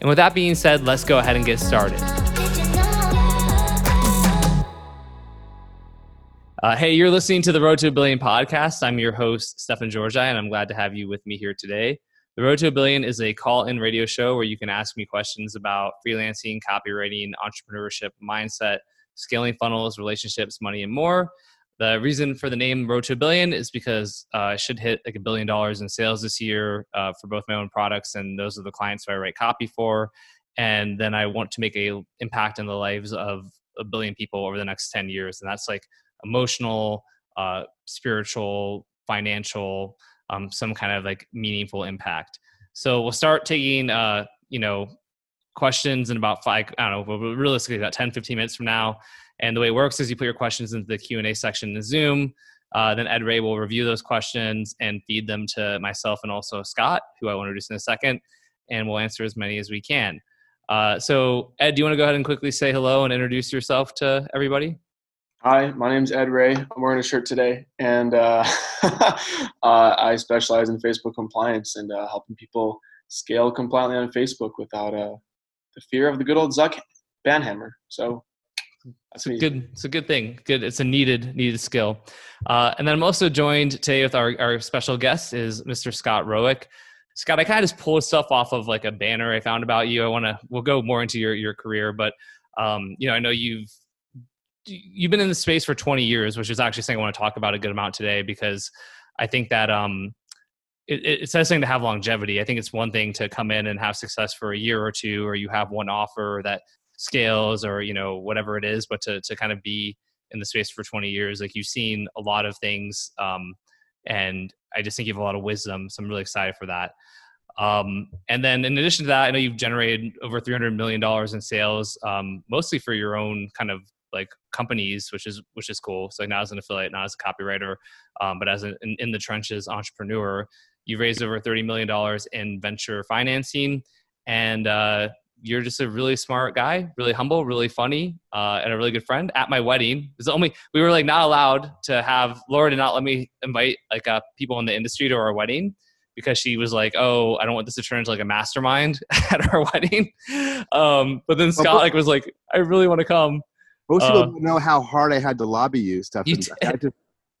And with that being said, let's go ahead and get started. Uh, hey, you're listening to the Road to a Billion podcast. I'm your host, Stefan Georgi, and I'm glad to have you with me here today. The Road to a Billion is a call in radio show where you can ask me questions about freelancing, copywriting, entrepreneurship, mindset, scaling funnels, relationships, money, and more. The reason for the name Road to a Billion is because uh, I should hit like a billion dollars in sales this year uh, for both my own products, and those are the clients who I write copy for. And then I want to make a impact in the lives of a billion people over the next ten years, and that's like emotional, uh, spiritual, financial, um, some kind of like meaningful impact. So we'll start taking, uh, you know, questions in about five, I don't know, realistically about 10, 15 minutes from now. And the way it works is you put your questions into the Q&A section in the Zoom. Uh, then Ed Reay will review those questions and feed them to myself and also Scott, who I will introduce in a second, and we'll answer as many as we can. Uh, so, Ed, do you want to go ahead and quickly say hello and introduce yourself to everybody? Hi, my name is Ed Reay. I'm wearing a shirt today, and uh, uh, I specialize in Facebook compliance and uh, helping people scale compliantly on Facebook without uh, the fear of the good old Zuck banhammer. So that's good. It's a good thing. Good. It's a needed needed skill. Uh, and then I'm also joined today with our our special guest is Mr. Scott Rewick. Scott, I kind of just pulled stuff off of like a banner I found about you. I want to. We'll go more into your your career, but um, you know, I know you've you've been in the space for 20 years, which is actually something I want to talk about a good amount today because I think that um, it, it's something to have longevity. I think it's one thing to come in and have success for a year or two, or you have one offer that scales or you know whatever it is but to, to kind of be in the space for 20 years like you've seen a lot of things um, and i just think you have a lot of wisdom so i'm really excited for that. Um, and then in addition to that i know you've generated over 300 million dollars in sales um, mostly for your own kind of like companies which is which is cool. So not as an affiliate not as a copywriter um, but as an in, in the trenches entrepreneur you've raised over 30 million dollars in venture financing and uh, you're just a really smart guy, really humble, really funny, uh, and a really good friend. At my wedding, it's only we were like not allowed to have Laura did not let me invite like uh, people in the industry to our wedding because she was like, "Oh, I don't want this to turn into like a mastermind at our wedding." Um, but then Scott like was like, "I really want to come." Most people uh, don't know how hard I had to lobby you, Stefan. You I, just,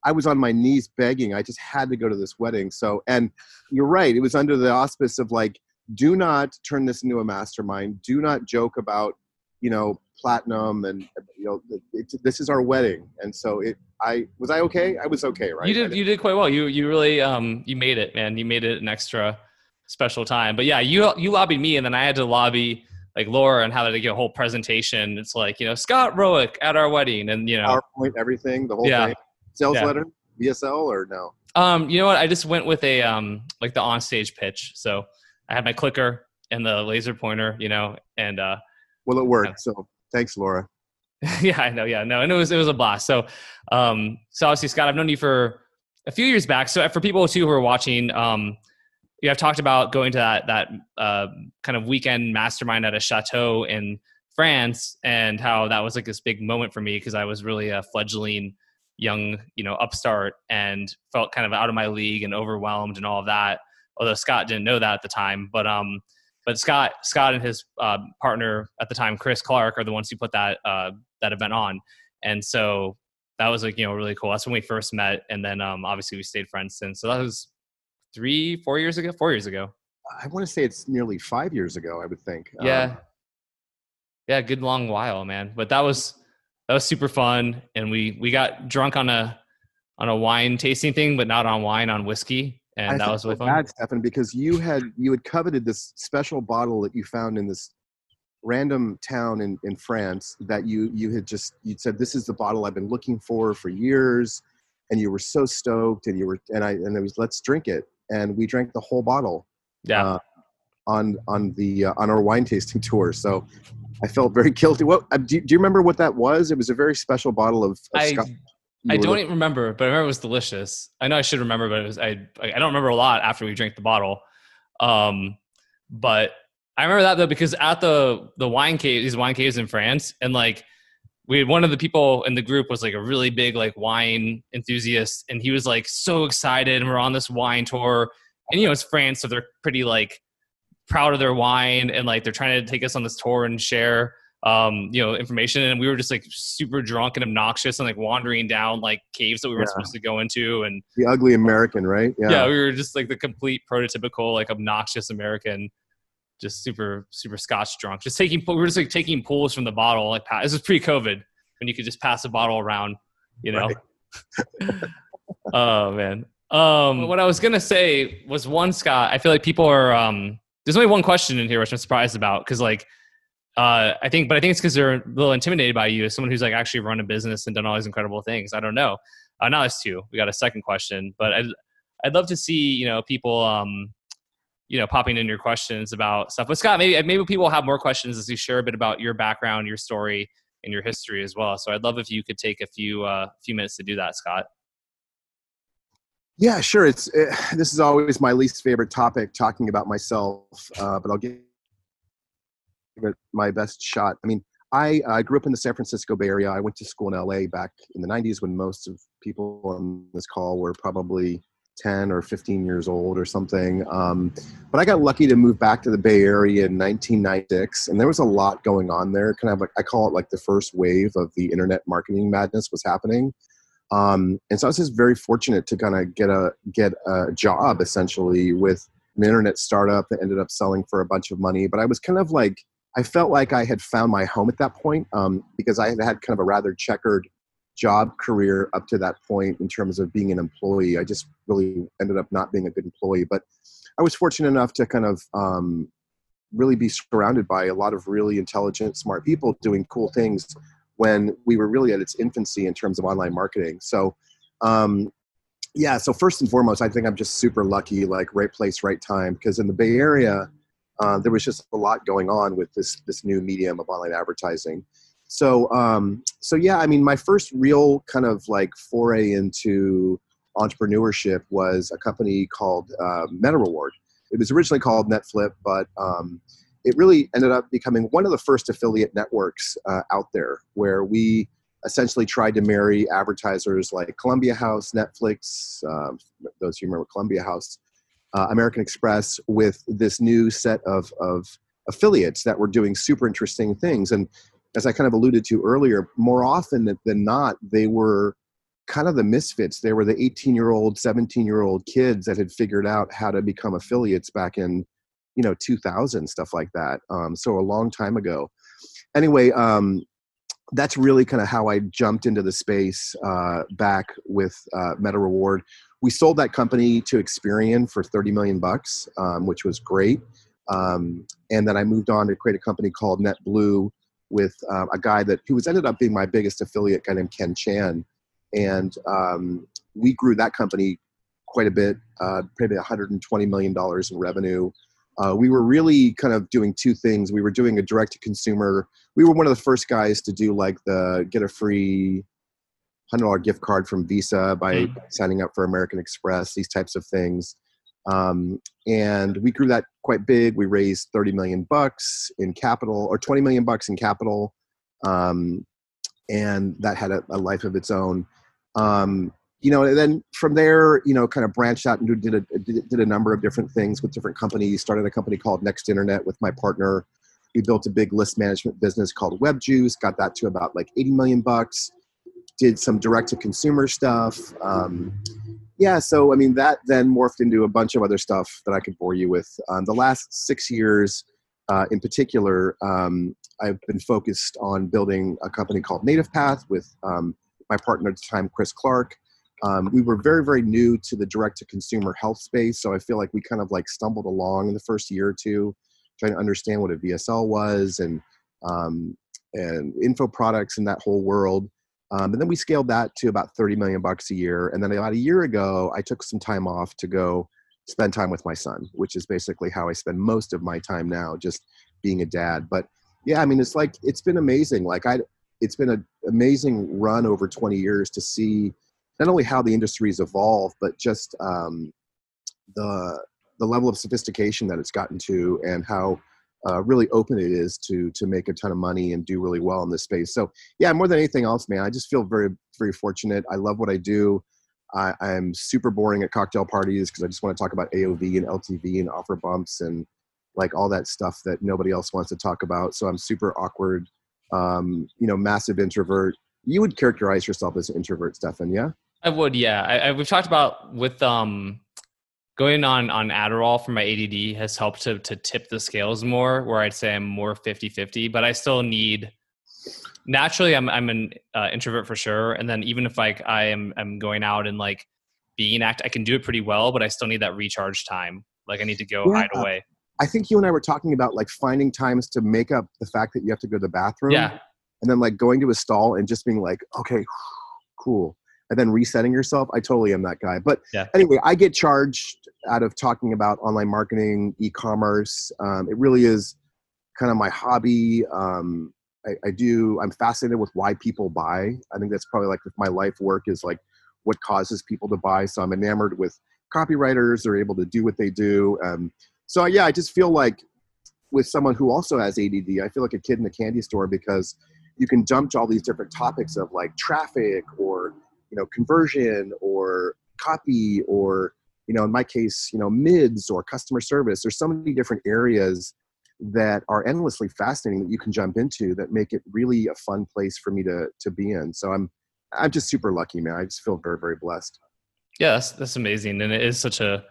I was on my knees begging. I just had to go to this wedding. So, and you're right. It was under the auspice of like do not turn this into a mastermind. Do not joke about, you know, platinum and you know, it, this is our wedding. And so it, I was I okay? I was okay, right? You did you did quite well. You you really um you made it, man. You made it an extra special time. But yeah, you you lobbied me, and then I had to lobby like Laura and how to get a whole presentation. It's like you know Scott Rewick at our wedding, and you know PowerPoint, everything, the whole yeah. thing. Sales yeah. letter, VSL, or no? Um, you know what? I just went with a um like the onstage pitch. So I had my clicker and the laser pointer, you know, and uh, well, it worked. So thanks, Laura. yeah, I know. Yeah, no, and it was it was a blast. So, um, so obviously, Scott, I've known you for a few years back. So for people too who are watching, um, yeah, I've talked about going to that that uh, kind of weekend mastermind at a chateau in France, and how that was like this big moment for me because I was really a fledgling young, you know, upstart and felt kind of out of my league and overwhelmed and all of that although Scott didn't know that at the time. But um, but Scott Scott and his uh, partner at the time, Chris Clark, are the ones who put that uh, that event on, and so that was like you know really cool. That's when we first met, and then um, obviously we stayed friends since. So that was three, four years ago. Four years ago. I want to say it's nearly five years ago. I would think. Yeah. Um, yeah, good long while, man. But that was that was super fun, and we we got drunk on a on a wine tasting thing, but not on wine, on whiskey and I that was really so fun. bad, Stefan, because you had you had coveted this special bottle that you found in this random town in, in France that you you had just you said this is the bottle I've been looking for for years, and you were so stoked, and you were and I and it was let's drink it, and we drank the whole bottle. Yeah. Uh, on on the uh, on our wine tasting tour, so I felt very guilty. What uh, do, you, do you remember what that was? It was a very special bottle of. of I Scotch I don't even remember, but I remember it was delicious. I know I should remember, but it was I I don't remember a lot after we drank the bottle. Um, but I remember that though because at the the wine cave, these wine caves in France, and like we had one of the people in the group was like a really big like wine enthusiast, and he was like so excited, and we're on this wine tour, and you know it's France, so they're pretty like proud of their wine, and like they're trying to take us on this tour and share um, you know, information. And we were just like super drunk and obnoxious and like wandering down like caves that we weren't Yeah. supposed to go into. And the ugly American, right? yeah. we were just like the complete prototypical, like obnoxious American, just super, super scotch drunk. Just taking, we were just like taking pulls from the bottle. Like, this was pre COVID when you could just pass a bottle around, you know? oh, man. Um, what I was gonna say was one Scott. I feel like people are. Um, there's only one question in here, which I'm surprised about, because like uh, I think, but I think it's because they're a little intimidated by you as someone who's like actually run a business and done all these incredible things. I don't know. Uh, now it's two. We got a second question, but I'd, I'd love to see, you know, people, um, you know, popping in your questions about stuff. But Scott, maybe, maybe people have more questions as you share a bit about your background, your story, and your history as well. So I'd love if you could take a few, uh, few minutes to do that, Scott. Yeah, sure. It's it, this is always my least favorite topic, talking about myself. Uh, but I'll give it my best shot. I mean, I uh, grew up in the San Francisco Bay Area. I went to school in LA back in the '90s when most of people on this call were probably 10 or 15 years old or something. Um, but I got lucky to move back to the Bay Area in 1996, and there was a lot going on there. Kind of like I call it like the first wave of the internet marketing madness was happening. Um, and so I was just very fortunate to kind of get a get a job essentially with an internet startup that ended up selling for a bunch of money. But I was kind of like I felt like I had found my home at that point um, because I had had kind of a rather checkered job career up to that point in terms of being an employee. I just really ended up not being a good employee, but I was fortunate enough to kind of um, really be surrounded by a lot of really intelligent, smart people doing cool things when we were really at its infancy in terms of online marketing. So, um, yeah. So first and foremost, I think I'm just super lucky, like right place, right time, because in the Bay Area, uh, there was just a lot going on with this this new medium of online advertising. So, um, so yeah. I mean, my first real kind of like foray into entrepreneurship was a company called uh, Meta Reward. It was originally called Netflip, but um, it really ended up becoming one of the first affiliate networks uh, out there where we essentially tried to marry advertisers like Columbia House, Netflix, um, those who remember Columbia House, uh, American Express, with this new set of, of affiliates that were doing super interesting things. And as I kind of alluded to earlier, more often than not, they were kind of the misfits. They were the 18 year old, 17 year old kids that had figured out how to become affiliates back in you know 2000 stuff like that um, so a long time ago anyway um, that's really kind of how i jumped into the space uh, back with uh, meta reward. We sold that company to experian for 30 million bucks um, which was great um, and then i moved on to create a company called netblue with uh, a guy that who was ended up being my biggest affiliate guy named ken chan and um, we grew that company quite a bit uh, probably 120 million dollars in revenue uh, we were really kind of doing two things. We were doing a direct to consumer. We were one of the first guys to do like the get a free hundred dollar gift card from Visa by Mm. signing up for American Express. These types of things, um, and we grew that quite big. We raised thirty million bucks in capital, or twenty million bucks in capital, um, and that had a, a life of its own. Um, you know, and then from there, you know, kind of branched out and did a, did, a number of different things with different companies. Started a company called Next Internet with my partner. We built a big list management business called WebJuice. Got that to about like 80 million bucks. Did some direct to consumer stuff. Um, yeah, so I mean that then morphed into a bunch of other stuff that I could bore you with. Um, the last six years, uh, in particular, um, I've been focused on building a company called Native Path with um, my partner at the time, Chris Clark Um, we were very, very new to the direct to consumer health space. So I feel like we kind of like stumbled along in the first year or two, trying to understand what a VSL was and, um, and info products in that whole world. Um, and then we scaled that to about 30 million bucks a year. And then about a year ago, I took some time off to go spend time with my son, which is basically how I spend most of my time now, just being a dad. But yeah, I mean, it's like, it's been amazing. Like I, it's been an amazing run over 20 years to see not only how the industry's evolved, but just um, the the level of sophistication that it's gotten to, and how uh, really open it is to to make a ton of money and do really well in this space. So yeah, more than anything else, man, I just feel very very fortunate. I love what I do. I, I'm super boring at cocktail parties because I just want to talk about AOV and LTV and offer bumps and like all that stuff that nobody else wants to talk about. So I'm super awkward, um, you know, massive introvert. You would characterize yourself as an introvert, Stefan, yeah? I would, yeah. I, I, we've talked about with um going on on Adderall for my ADD has helped to to tip the scales more, where I'd say I'm more 50-50, but I still need naturally I'm I'm an uh, introvert for sure, and then even if like I am I'm going out and like being act, I can do it pretty well, but I still need that recharge time. Like I need to go yeah. hide away. I think you and I were talking about like finding times to make up the fact that you have to go to the bathroom. Yeah. And then like going to a stall and just being like, okay, cool and then resetting yourself. I totally am that guy. But yeah. anyway, I get charged out of talking about online marketing, e-commerce. Um, it really is kind of my hobby. Um, I, I, do. I'm fascinated with why people buy. I think that's probably like my life work is like what causes people to buy. So I'm enamored with copywriters. They're able to do what they do. Um, so yeah, I just feel like with someone who also has ADD, I feel like a kid in a candy store because you can jump to all these different topics of like traffic or you know conversion or copy or you know in my case you know mids or customer service. There's so many different areas that are endlessly fascinating that you can jump into that make it really a fun place for me to to be in. So i'm i'm just super lucky man. I just feel very very blessed. Yeah that's, that's amazing. And it is such a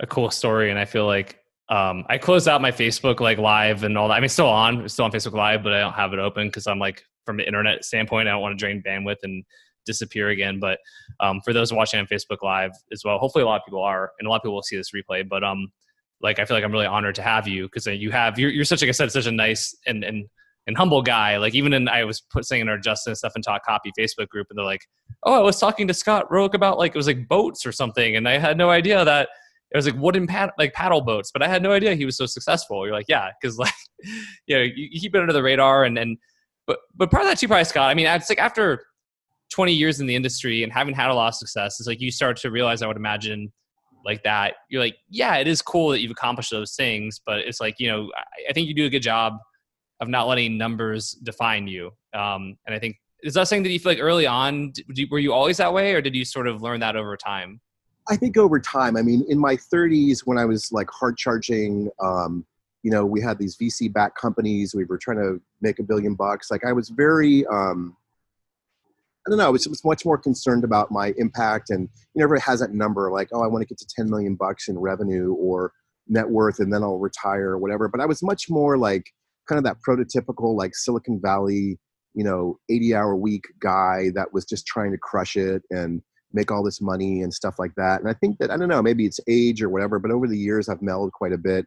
a cool story. And i feel like um, I closed out my Facebook like live and all that. I mean, still on, still on Facebook Live, but I don't have it open because I'm like, from an internet standpoint, I don't want to drain bandwidth and disappear again. But um, for those watching on Facebook Live as well, hopefully a lot of people are, and a lot of people will see this replay. But um, like I feel like I'm really honored to have you because you have you're, you're such like I said such a nice and and and humble guy. Like even in I was put saying in our Justin stuff and talk copy Facebook group, and they're like, "Oh, I was talking to Scott Rewick about like it was like boats or something," and I had no idea that it was like wooden pad like paddle boats, but I had no idea he was so successful. You're like, yeah, because like you know you, you, keep it under the radar, and and but but part of that too, probably Scott. I mean, it's like after 20 years in the industry and having had a lot of success, it's like you start to realize, I would imagine, like that. You're like, yeah, it is cool that you've accomplished those things, but it's like, you know, I think you do a good job of not letting numbers define you. Um, and I think, is that something that you feel like early on, were you always that way or did you sort of learn that over time? I think over time, I mean, in my 30s, when I was like hard charging, um, you know, we had these VC backed companies, we were trying to make a billion bucks. Like I was very, um, I don't know. I was, was much more concerned about my impact, and you know, everybody has that number like, oh, I want to get to 10 million bucks in revenue or net worth, and then I'll retire or whatever. But I was much more like kind of that prototypical like Silicon Valley, you know, 80 hour week guy that was just trying to crush it and make all this money and stuff like that. And I think that I don't know, maybe it's age or whatever, but over the years I've mellowed quite a bit.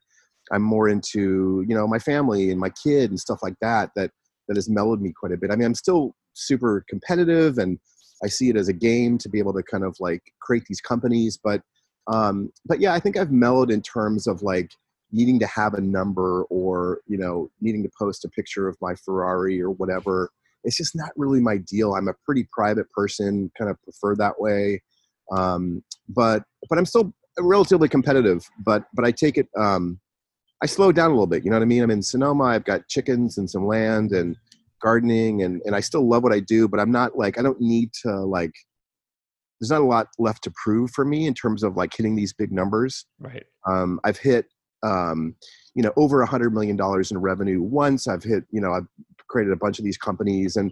I'm more into you know my family and my kid and stuff like that. That that has mellowed me quite a bit. I mean, I'm still super competitive and I see it as a game to be able to kind of like create these companies. But um, but yeah, I think I've mellowed in terms of like needing to have a number or you know needing to post a picture of my Ferrari or whatever. It's just not really my deal. I'm a pretty private person, kind of prefer that way. Um, but but I'm still relatively competitive. But but I take it. Um, I slow down a little bit. You know what I mean? I'm in Sonoma. I've got chickens and some land and gardening and, and I still love what I do, but I'm not like, I don't need to like, there's not a lot left to prove for me in terms of like hitting these big numbers. Right. Um, I've hit, um, you know, over a hundred million dollars in revenue once I've hit, you know, I've created a bunch of these companies and,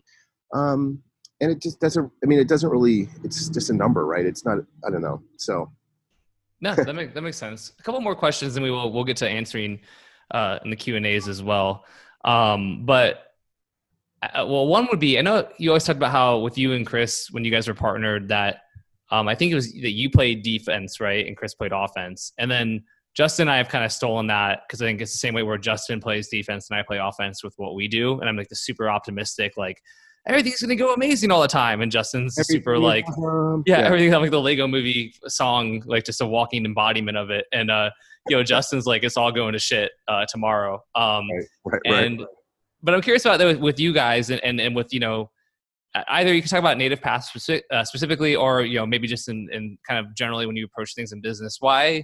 um, and it just doesn't, I mean, it doesn't really, it's just a number, right? It's not, I don't know. So. no, that makes, that makes sense. A couple more questions and we will, we'll get to answering, uh, in the Q and A's as well. Um, but uh, well, one would be I know you always talked about how with you and Chris when you guys were partnered that Um, I think it was that you played defense, right, and Chris played offense, and then Justin and I have kind of stolen that because I think it's the same way where Justin plays defense and I play offense with what we do, and I'm like the super optimistic, like everything's gonna go amazing all the time, and Justin's Everything super like, yeah, yeah, everything's like the Lego Movie song, like just a walking embodiment of it, and uh, you know, Justin's like it's all going to shit uh, tomorrow, um, right, right, and right. But I'm curious about that with, with you guys and, and and with you know either you can talk about native paths specific, uh, specifically or you know maybe just in, in kind of generally when you approach things in business why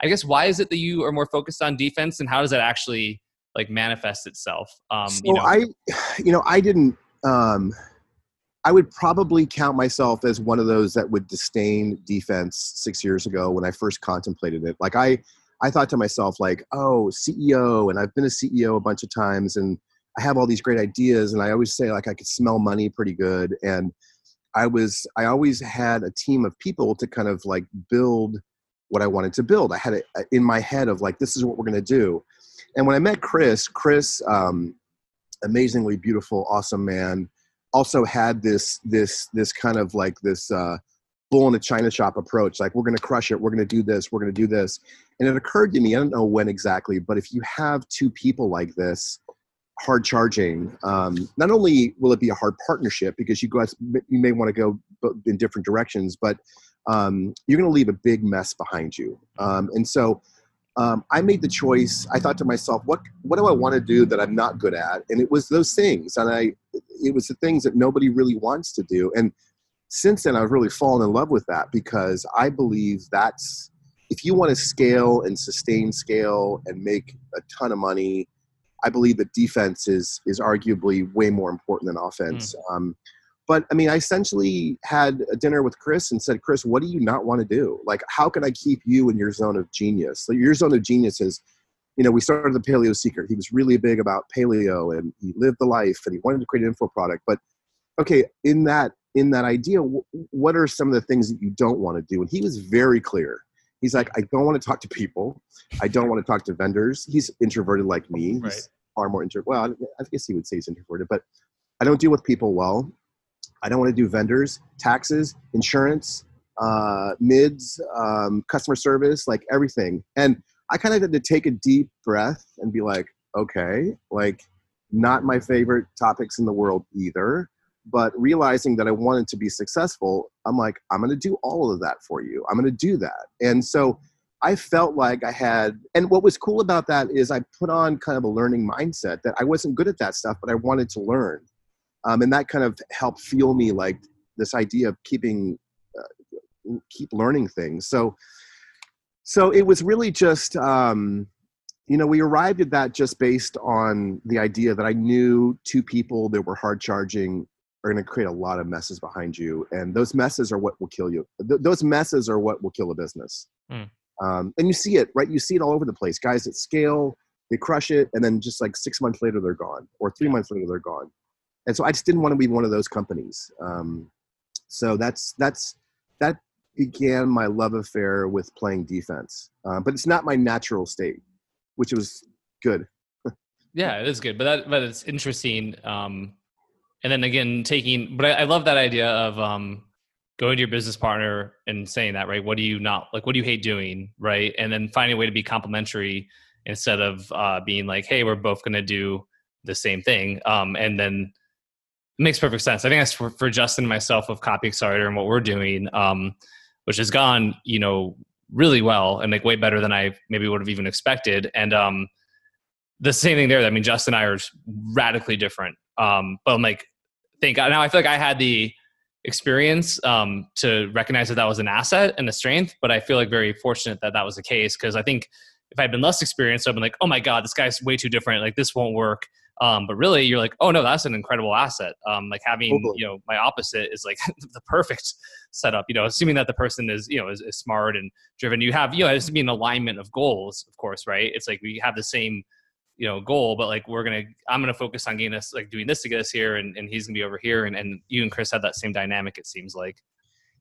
I guess why is it that you are more focused on defense, and how does that actually like manifest itself? Um, so you know? I, you know, I didn't. Um, I would probably count myself as one of those that would disdain defense six years ago when I first contemplated it. Like I, I thought to myself like, oh, CEO, and I've been a CEO a bunch of times, and I have all these great ideas, and I always say like I could smell money pretty good, and I was I always had a team of people to kind of like build what I wanted to build. I had it uh, in my head of like, this is what we're to do. And when I met Chris, Chris, um, amazingly beautiful, awesome man, also had this this this kind of like this uh, bull in a china shop approach. Like, we're going to crush it. We're going to do this. We're going to do this. And it occurred to me, I don't know when exactly, but if you have two people like this, hard charging, um, not only will it be a hard partnership because you guys you may want to go in different directions, but um, you're going to leave a big mess behind you. Um, and so um, I made the choice. I thought to myself, what what do I want to do that I'm not good at? And it was those things, and I it was the things that nobody really wants to do. And since then, I've really fallen in love with that because I believe that's if you want to scale and sustain scale and make a ton of money. I believe that defense is is arguably way more important than offense. Mm. Um, but I mean, I essentially had a dinner with Chris and said, Chris, what do you not want to do? Like, how can I keep you in your zone of genius? Like, your zone of genius is, you know, we started the Paleo Seeker. He was really big about paleo and he lived the life and he wanted to create an info product. But okay, in that in that idea, what are some of the things that you don't want to do? And he was very clear. He's like, I don't want to talk to people. I don't want to talk to vendors. He's introverted like me. Right. He's far more intro. Well, I guess he would say he's introverted, but I don't deal with people well. I don't want to do vendors, taxes, insurance, uh, mids, um, customer service, like everything. And I kind of had to take a deep breath and be like, okay, like not my favorite topics in the world either. But realizing that I wanted to be successful, I'm like, I'm going to do all of that for you. I'm going to do that. And so I felt like I had, and what was cool about that is I put on kind of a learning mindset that I wasn't good at that stuff, but I wanted to learn. Um, and that kind of helped fuel me like this idea of keeping uh, keep learning things. So so it was really just um, you know we arrived at that just based on the idea that i knew two people that were hard charging are going to create a lot of messes behind you and those messes are what will kill you. Th- those messes are what will kill a business. Mm. Um, and you see it right you see it all over the place guys at scale they crush it and then just like six months later they're gone or three months later they're gone and so I just didn't want to be one of those companies. Um, so that's that's that began my love affair with playing defense, uh, but it's not my natural state, which was good. yeah, it is good, but that but it's interesting. Um, and then again, taking, but I, I love that idea of um, going to your business partner and saying that, right? What do you not like? What do you hate doing, right? And then finding a way to be complementary instead of uh, being like, hey, we're both going to do the same thing. Um, and then makes perfect sense. I think that's for, for Justin and myself with Copy Accelerator and what we're doing, um, which has gone, you know, really well and like way better than I maybe would have even expected. And um, the same thing there. I mean, Justin and I are radically different. Um, but I'm like, think now I feel like I had the experience um, to recognize that that was an asset and a strength, but I feel like very fortunate that that was the case because I think if I'd been less experienced, I'd been like, oh my god, this guy's way too different. Like this won't work. Um, but really, you're like, oh no, that's an incredible asset. Um, like having totally. you know my opposite is like the perfect setup. You know, assuming that the person is you know is, is smart and driven. You have you know it has to be an alignment of goals, of course, right? It's like we have the same you know goal, but like we're gonna I'm gonna focus on getting us like doing this to get us here, and, and he's gonna be over here, and and you and Chris have that same dynamic. It seems like.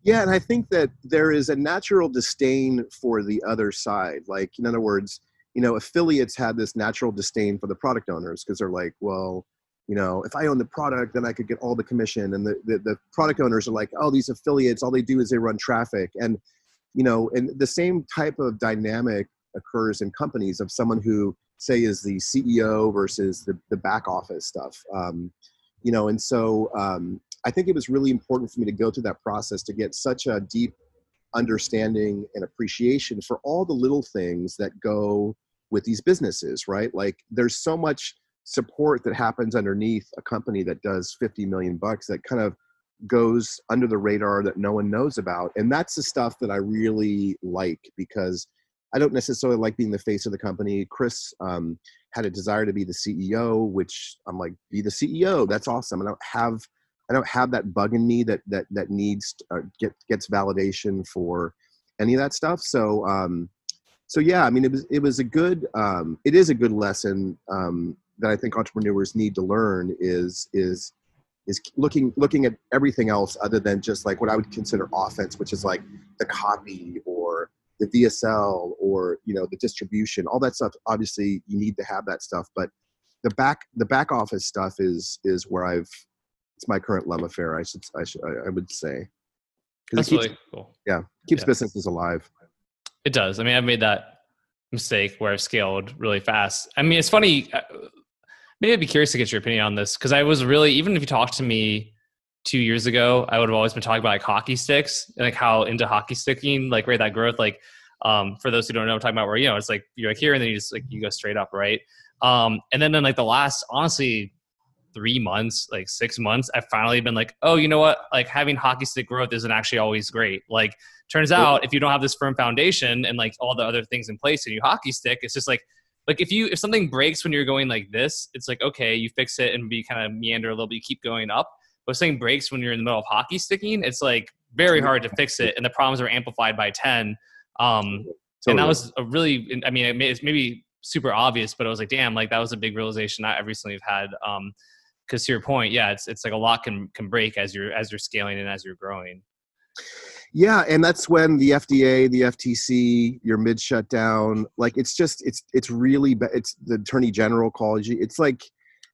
Yeah, and I think that there is a natural disdain for the other side. Like, in other words, you know affiliates had this natural disdain for the product owners because they're like well you know if i own the product then i could get all the commission and the, the, the product owners are like oh these affiliates all they do is they run traffic and you know and the same type of dynamic occurs in companies of someone who say is the ceo versus the, the back office stuff um, you know and so um, i think it was really important for me to go through that process to get such a deep understanding and appreciation for all the little things that go with these businesses right? Like there's so much support that happens underneath a company that does 50 million bucks that kind of goes under the radar that no one knows about and that's the stuff that i really like because i don't necessarily like being the face of the company. Chris um, had a desire to be the ceo which i'm like be the ceo that's awesome. I don't have i don't have that bug in me that that that needs uh, get gets validation for any of that stuff. So um so yeah i mean it was it was a good um it is a good lesson um that I think entrepreneurs need to learn is is is looking looking at everything else other than just like what I would consider offense, which is like the copy or the VSL or you know the distribution, all that stuff. Obviously, you need to have that stuff, but the back the back office stuff is is where I've it's my current love affair. I should I should I would say. That's keeps, really cool. Yeah, keeps businesses alive. It does. I mean, I've made that mistake where I've scaled really fast. I mean, it's funny. Uh, maybe I'd be curious to get your opinion on this because I was really even if you talked to me two years ago, I would have always been talking about like hockey sticks and like how into hockey sticking, like right that growth, like um, for those who don't know, I'm talking about where you know it's like you're like here and then you just like you go straight up, right? Um, and then in like the last honestly three months, like six months, I've finally been like, oh, you know what? Like having hockey stick growth isn't actually always great. Like turns out if you don't have this firm foundation and like all the other things in place and you hockey stick, it's just like like if you if something breaks when you're going like this, it's like okay, you fix it and be kind of meander a little bit, you keep going up. But something breaks when you're in the middle of hockey sticking, it's like very hard to fix it, and the problems are amplified by ten. Um, and that was a really, I mean, it's maybe super obvious, but I was like, damn, like that was a big realization I recently have had. Um, because to your point, yeah, it's it's like a lot can can break as you're as you're scaling and as you're growing. Yeah, and that's when the FDA, the FTC, your mid shutdown, like it's just it's it's really it's the Attorney General calls you. It's like,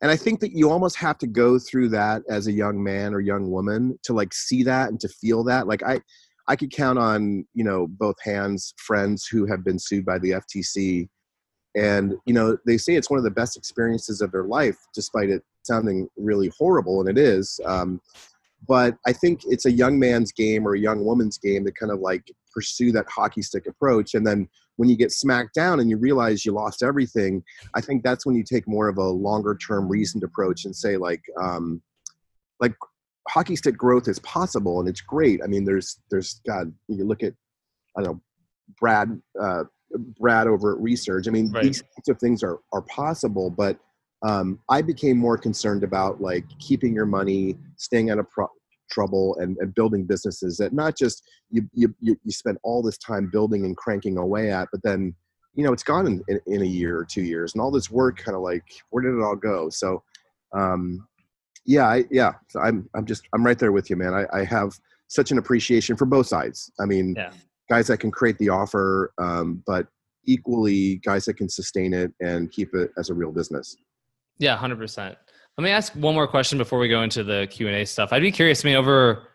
and I think that you almost have to go through that as a young man or young woman to like see that and to feel that. Like I, I could count on you know both hands friends who have been sued by the FTC, and you know they say it's one of the best experiences of their life, despite it sounding really horrible, and it is. Um, but I think it's a young man's game or a young woman's game to kind of like pursue that hockey stick approach. And then when you get smacked down and you realize you lost everything, I think that's when you take more of a longer term reasoned approach and say like, um, like hockey stick growth is possible and it's great. I mean, there's, there's God, you look at, I don't know, Brad, uh, Brad over at research. I mean, right. these types of things are, are possible, but um, I became more concerned about like keeping your money, staying out of pro- trouble, and, and, building businesses that not just you, you you spend all this time building and cranking away at, but then you know it's gone in, in, in a year or two years, and all this work kind of like where did it all go? So um, yeah, I, yeah, so I'm I'm just I'm right there with you, man. I, I have such an appreciation for both sides. I mean, yeah. guys that can create the offer, um, but equally guys that can sustain it and keep it as a real business. Yeah, hundred percent. Let me ask one more question before we go into the Q and A stuff. I'd be curious. I mean, over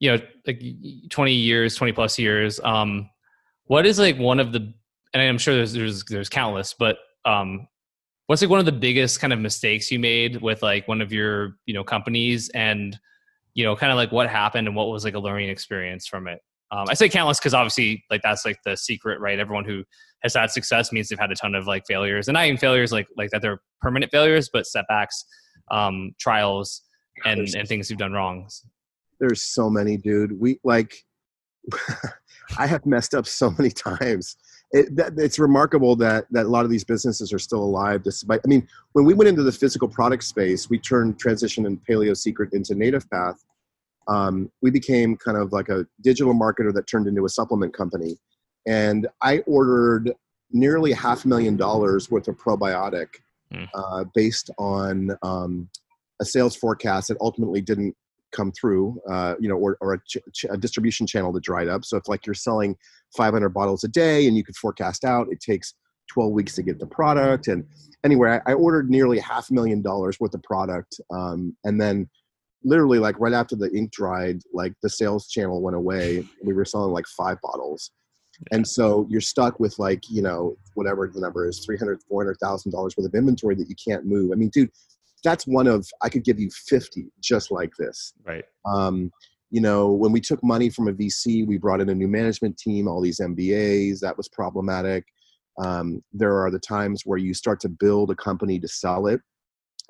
you know, like twenty years, twenty plus years, um, what is like one of the, and I'm sure there's there's there's countless, but um, what's like one of the biggest kind of mistakes you made with like one of your you know companies, and you know, kind of like what happened and what was like a learning experience from it. Um, I say countless because obviously, like that's like the secret, right? Everyone who has had success means they've had a ton of like failures, and not even failures like like that they're permanent failures, but setbacks, um, trials, and and things you've done wrong. There's so many, dude. We like, I have messed up so many times. It, that, it's remarkable that that a lot of these businesses are still alive despite. I mean, when we went into the physical product space, we turned transition and Paleo Secret into Native Path um, we became kind of like a digital marketer that turned into a supplement company. And I ordered nearly half a million dollars worth of probiotic mm. uh, based on um, a sales forecast that ultimately didn't come through, uh, you know, or, or a, ch- a, distribution channel that dried up. So if like you're selling 500 bottles a day and you could forecast out, it takes 12 weeks to get the product. And anyway, I, I ordered nearly half a million dollars worth of product. Um, and then literally like right after the ink dried, like the sales channel went away. We were selling like five bottles. And so you're stuck with like, you know, whatever the number is, 300, $400,000 worth of inventory that you can't move. I mean, dude, that's one of, I could give you 50 just like this. Right. Um, you know, when we took money from a VC, we brought in a new management team, all these MBAs, that was problematic. Um, there are the times where you start to build a company to sell it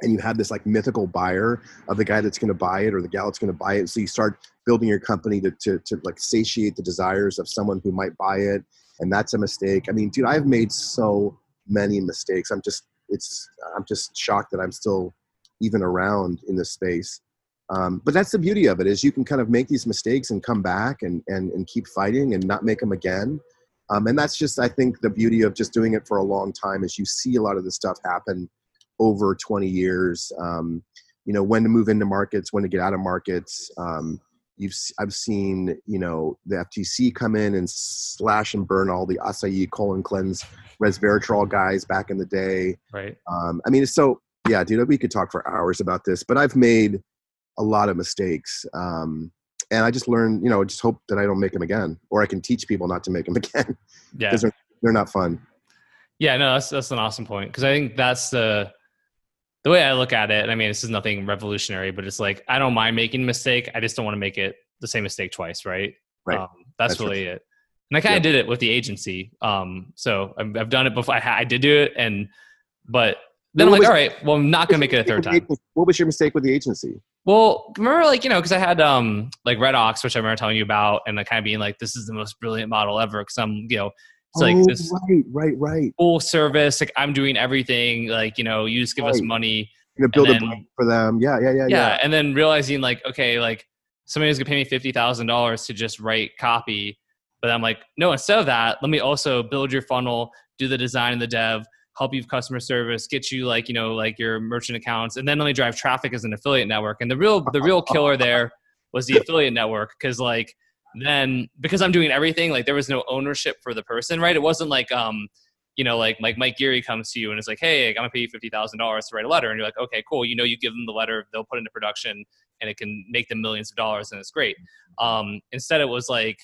and you have this like mythical buyer of the guy that's going to buy it or the gal that's going to buy it so you start building your company to, to, to like satiate the desires of someone who might buy it and that's a mistake. I mean dude i've made so many mistakes. I'm just it's i'm just shocked that i'm still even around in this space. Um, but that's the beauty of it is you can kind of make these mistakes and come back and, and, and keep fighting and not make them again. Um, and that's just i think the beauty of just doing it for a long time is you see a lot of this stuff happen over 20 years. Um, you know when to move into markets, when to get out of markets. Um, you've I've seen you know the FTC come in and slash and burn all the acai colon cleanse resveratrol guys back in the day. Right. Um, I mean, so yeah, dude. We could talk for hours about this, but I've made a lot of mistakes. Um, and I just learned, you know, just hope that I don't make them again, or I can teach people not to make them again. Yeah, because they're, they're not fun. Yeah, no, that's that's an awesome point because I think that's the the way I look at it, I mean, this is nothing revolutionary, but it's like I don't mind making a mistake. I just don't want to make it the same mistake twice, right? Right. Um, that's, that's, really it. And I kind of did it with the agency. Um, so I've, I've done it before. I, I, did do it, and but then what I'm like, was, all right, well, I'm not gonna make it a third time. What was your mistake with the agency? Well, remember, like you know, because I had um like Red Ox, which I remember telling you about, and like kind of being like, this is the most brilliant model ever, because I'm you know it's like oh, this right, right, right. Full service, like I'm doing everything. Like you know, you just give right. us money. You know, build then, a brand for them. Yeah, yeah, yeah, yeah, yeah. And then realizing like, okay, like somebody's gonna pay me fifty thousand dollars to just write copy, but I'm like, no. Instead of that, let me also build your funnel, do the design and the dev, help you with customer service, get you like you know like your merchant accounts, and then let me drive traffic as an affiliate network. And the real the real killer there was the affiliate network because like then because I'm doing everything, like there was no ownership for the person, right? It wasn't like um, you know, like like Mike Geary comes to you and is like, hey, I'm gonna pay you fifty thousand dollars to write a letter, and you're like, okay, cool. You know, you give them the letter, they'll put it into production, and it can make them millions of dollars, and it's great. Um, instead, it was like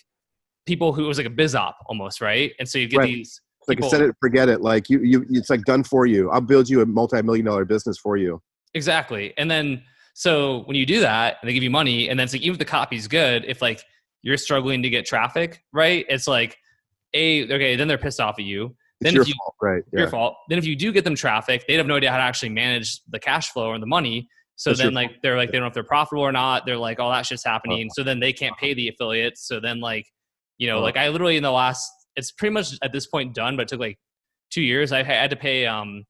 people who it was like a biz op almost, right? And so you get right. these. Like set it, forget it. Like you, you, it's like done for you. I'll build you a multi-million dollar business for you. Exactly, and then so when you do that, and they give you money, and then it's like even if the copy's good, if like you're struggling to get traffic, right? It's like, a okay, then they're pissed off at you. Then it's your you, fault, right? Yeah. Your fault. Then if you do get them traffic, they have no idea how to actually manage the cash flow or the money. So That's then like fault. they're like they don't know if they're profitable or not. They're like, oh, that shit's happening. Uh-huh. So then they can't pay the affiliates. So then like, you know, uh-huh. like I literally in the last, it's pretty much at this point done, but it took like two years. I had to pay. um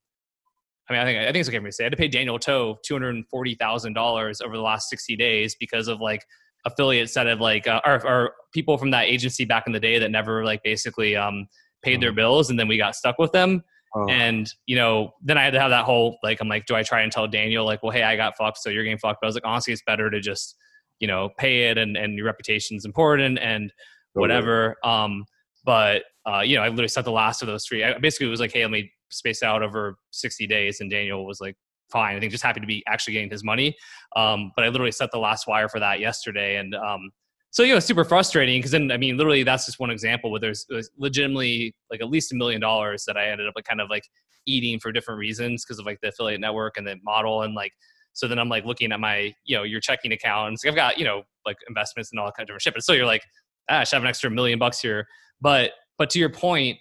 I mean, I think I think it's okay for me to say I had to pay Daniel Toe two hundred and forty thousand dollars over the last sixty days because of like affiliates that have like uh, or, or, people from that agency back in the day that never like basically um, paid their mm-hmm. bills and then we got stuck with them. Oh. and you know then i had to have that whole like i'm like do i try and tell daniel like well hey i got fucked so you're getting fucked? But i was like honestly it's better to just you know pay it and and your reputation's important and whatever. Um but uh you know i literally set the last of those three. I basically was like hey let me space out over 60 days. And daniel was like fine. I think just happy to be actually getting his money. Um, but I literally set the last wire for that yesterday, and um, so you know, super frustrating because then I mean, literally, that's just one example where there's, legitimately like at least a million dollars that I ended up like kind of like eating for different reasons because of like the affiliate network and the model and like. So then I'm like looking at my, you know, your checking accounts. I've got, you know, like investments and all that kind of different shit. But so you're like, ah, I should have an extra million bucks here. But but to your point,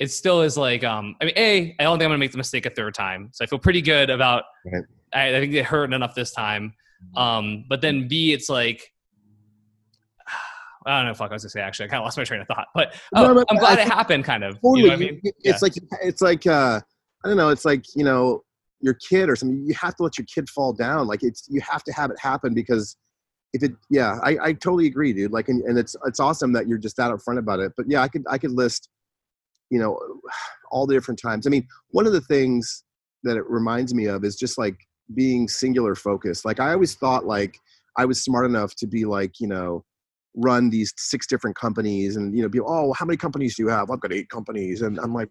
it still is like um i mean a i don't think i'm gonna make the mistake a third time so i feel pretty good about right. I, I, think it hurt enough this time um but then b it's like I don't know. Fuck, I was gonna say. Actually, I kind of lost my train of thought, but, oh, no, I'm glad I, it happened. Kind of. Totally. You know I mean? It's yeah. like it's like uh, I don't know. It's like you know your kid or something. You have to let your kid fall down. Like it's you have to have it happen because if it yeah, I, I totally agree, dude. Like and, and it's it's awesome that you're just that upfront about it. But yeah, I could I could list you know all the different times i mean one of the things that it reminds me of is just like being singular focused like i always thought like i was smart enough to be like you know run these six different companies and you know be oh how many companies do you have i've got eight companies and i'm like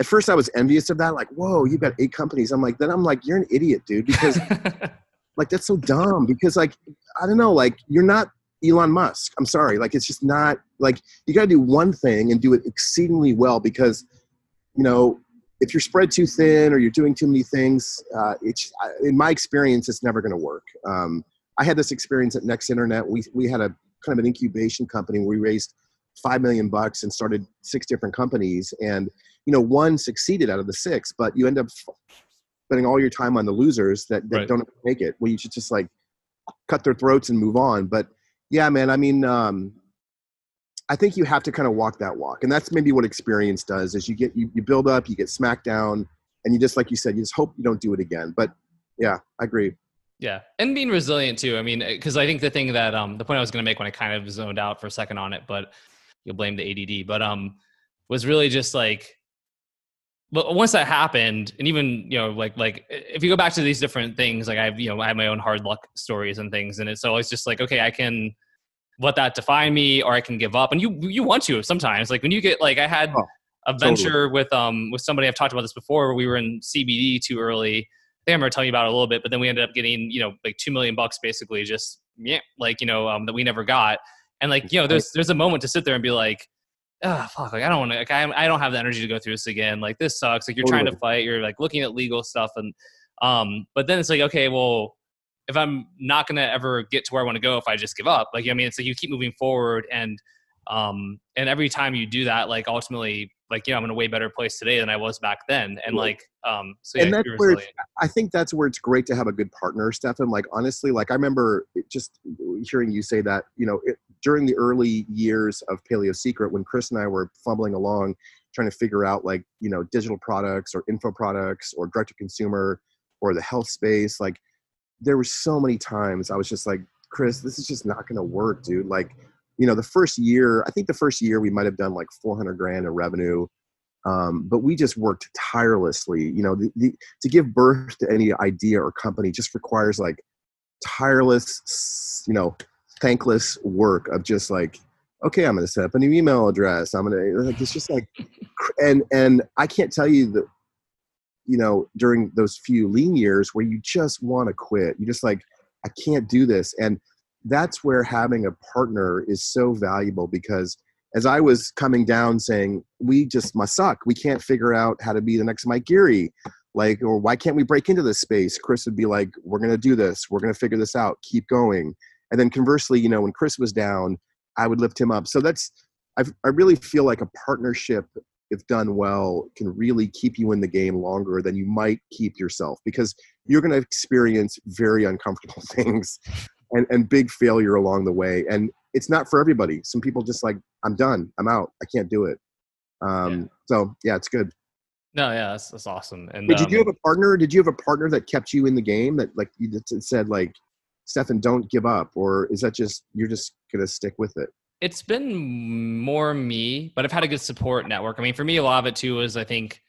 at first I was envious of that. Like, whoa, you've got eight companies. I'm like, then I'm like, you're an idiot, dude, because like that's so dumb. Because like, I don't know, like you're not Elon Musk. I'm sorry, like it's just not like you got to do one thing and do it exceedingly well because you know if you're spread too thin or you're doing too many things, uh, it's in my experience, it's never going to work. Um, I had this experience at Next Internet. We we had a kind of an incubation company where we raised five million bucks and started six different companies, and you know one succeeded out of the six, but you end up spending all your time on the losers that, that right. don't make it. Well, you should just like cut their throats and move on. But yeah, man, I mean, um, I think you have to kind of walk that walk, and that's maybe what experience does. Is you get you, you build up, you get smacked down, and you just like you said, you just hope you don't do it again. But yeah, I agree. Yeah, and being resilient too. I mean, because I think the thing that um the point I was going to make when I kind of zoned out for a second on it, but you'll blame the ADD, but um was really just like but once that happened and even you know like like if you go back to these different things like i've you know i have my own hard luck stories and things and it's always just like okay i can let that define me or I can give up. And you you want to sometimes. Like when you get like I had oh, a venture totally. with um with somebody I've talked about this before where we were in CBD too early. I think I'm gonna tell you about it a little bit, but then we ended up getting, you know, like two million bucks basically just yeah, like, you know, um, that we never got. And like, you know, there's there's a moment to sit there and be like, oh fuck, like I don't want to like I I don't have the energy to go through this again. Like this sucks. Like you're totally. trying to fight, you're like looking at legal stuff and um but then it's like, okay, well, if I'm not going to ever get to where I want to go if I just give up. Like I mean, it's like you keep moving forward, and um, and every time you do that, like ultimately, like you know, I'm in a way better place today than I was back then, and like um, so yeah, and that's where I think that's where it's great to have a good partner, Stefan. Like honestly, like I remember just hearing you say that, you know, it, during the early years of Paleo Secret, when Chris and I were fumbling along trying to figure out like you know digital products or info products or direct to consumer or the health space like there were so many times I was just like, Chris, this is just not going to work, dude. Like, you know, the first year, I think the first year we might have done like 400 grand in revenue. Um, but we just worked tirelessly. You know, the, the, to give birth to any idea or company just requires like tireless, you know, thankless work of just like, okay, I'm going to set up a new email address. I'm going to like, it's just like, and, and I can't tell you the, you know during those few lean years where you just want to quit you just like i can't do this and that's where having a partner is so valuable because as i was coming down saying we just must suck. We can't figure out how to be the next mike geary. Like or why can't we break into this space? Chris would be like we're going to do this. We're going to figure this out. Keep going. And then conversely you know when chris was down i would lift him up. So that's I've, i really feel like a partnership if done well, can really keep you in the game longer than you might keep yourself because you're going to experience very uncomfortable things and, and big failure along the way. And it's not for everybody. Some people just like, I'm done, I'm out, I can't do it. Um, yeah. So, yeah, it's good. No, yeah, that's, that's awesome. And did um, you have a partner? Did you have a partner that kept you in the game that like you said like, Stefan, don't give up, or is that just you're just gonna stick with it? it's been more me, but I've had a good support network. I mean, for me, a lot of it too is I think,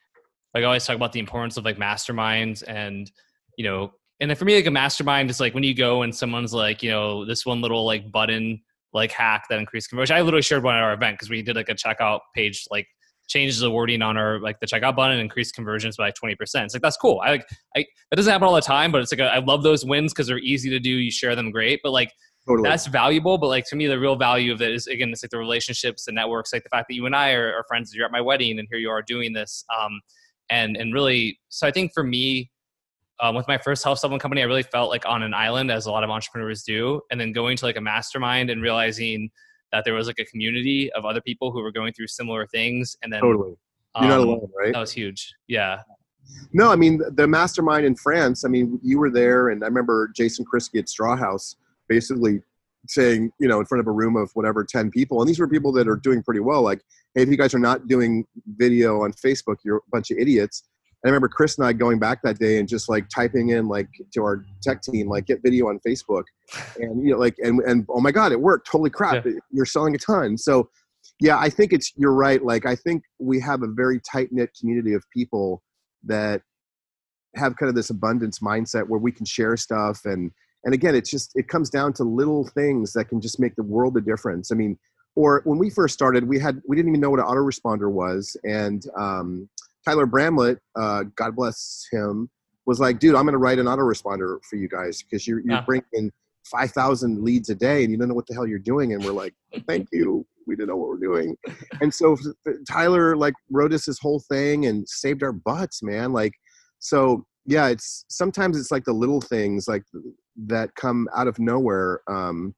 like I always talk about the importance of like masterminds and, you know, and then for me, like a mastermind is like when you go and someone's like, you know, this one little like button like hack that increased conversion. I literally shared one at our event because we did like a checkout page, like changes the wording on our like the checkout button and increased conversions by 20%. It's like that's cool. I like I that doesn't happen all the time, but it's like a, I love those wins because they're easy to do. You share them great. But like Totally. That's valuable, but like to me, the real value of it is again, it's like the relationships, the networks, like the fact that you and I are, are friends. You're at my wedding, and here you are doing this, um, and and really. So I think for me, um, with my first health supplement company, I really felt like on an island, as a lot of entrepreneurs do, and then going to like a mastermind and realizing that there was like a community of other people who were going through similar things, and then totally, you're um, not alone, right? That was huge. Yeah. No, I mean the mastermind in France. I mean, you were there, and I remember Jason Krisky at Straw House basically saying, you know, in front of a room of whatever 10 people. And these were people that are doing pretty well. Like, hey, if you guys are not doing video on Facebook, you're a bunch of idiots. I remember Chris and I going back that day and just like typing in like to our tech team, like get video on Facebook. And, you know, like, and, and oh my God, it worked. Holy crap. Yeah. You're selling a ton. So, yeah, I think it's, you're right. Like, I think we have a very tight knit community of people that have kind of this abundance mindset where we can share stuff and, and again it's just it comes down to little things that can just make the world a difference i mean or when we first started we had we didn't even know what an autoresponder was and um, Tyler Bramlett, uh, God bless him, was like, dude, I'm going to write an autoresponder for you guys because you're, you're yeah. bringing 5,000 leads a day and you don't know what the hell you're doing. And we're like, thank you. We didn't know what we're doing. And so Tyler like wrote us this whole thing and saved our butts, man. Like, so yeah, it's sometimes it's like the little things like that come out of nowhere um,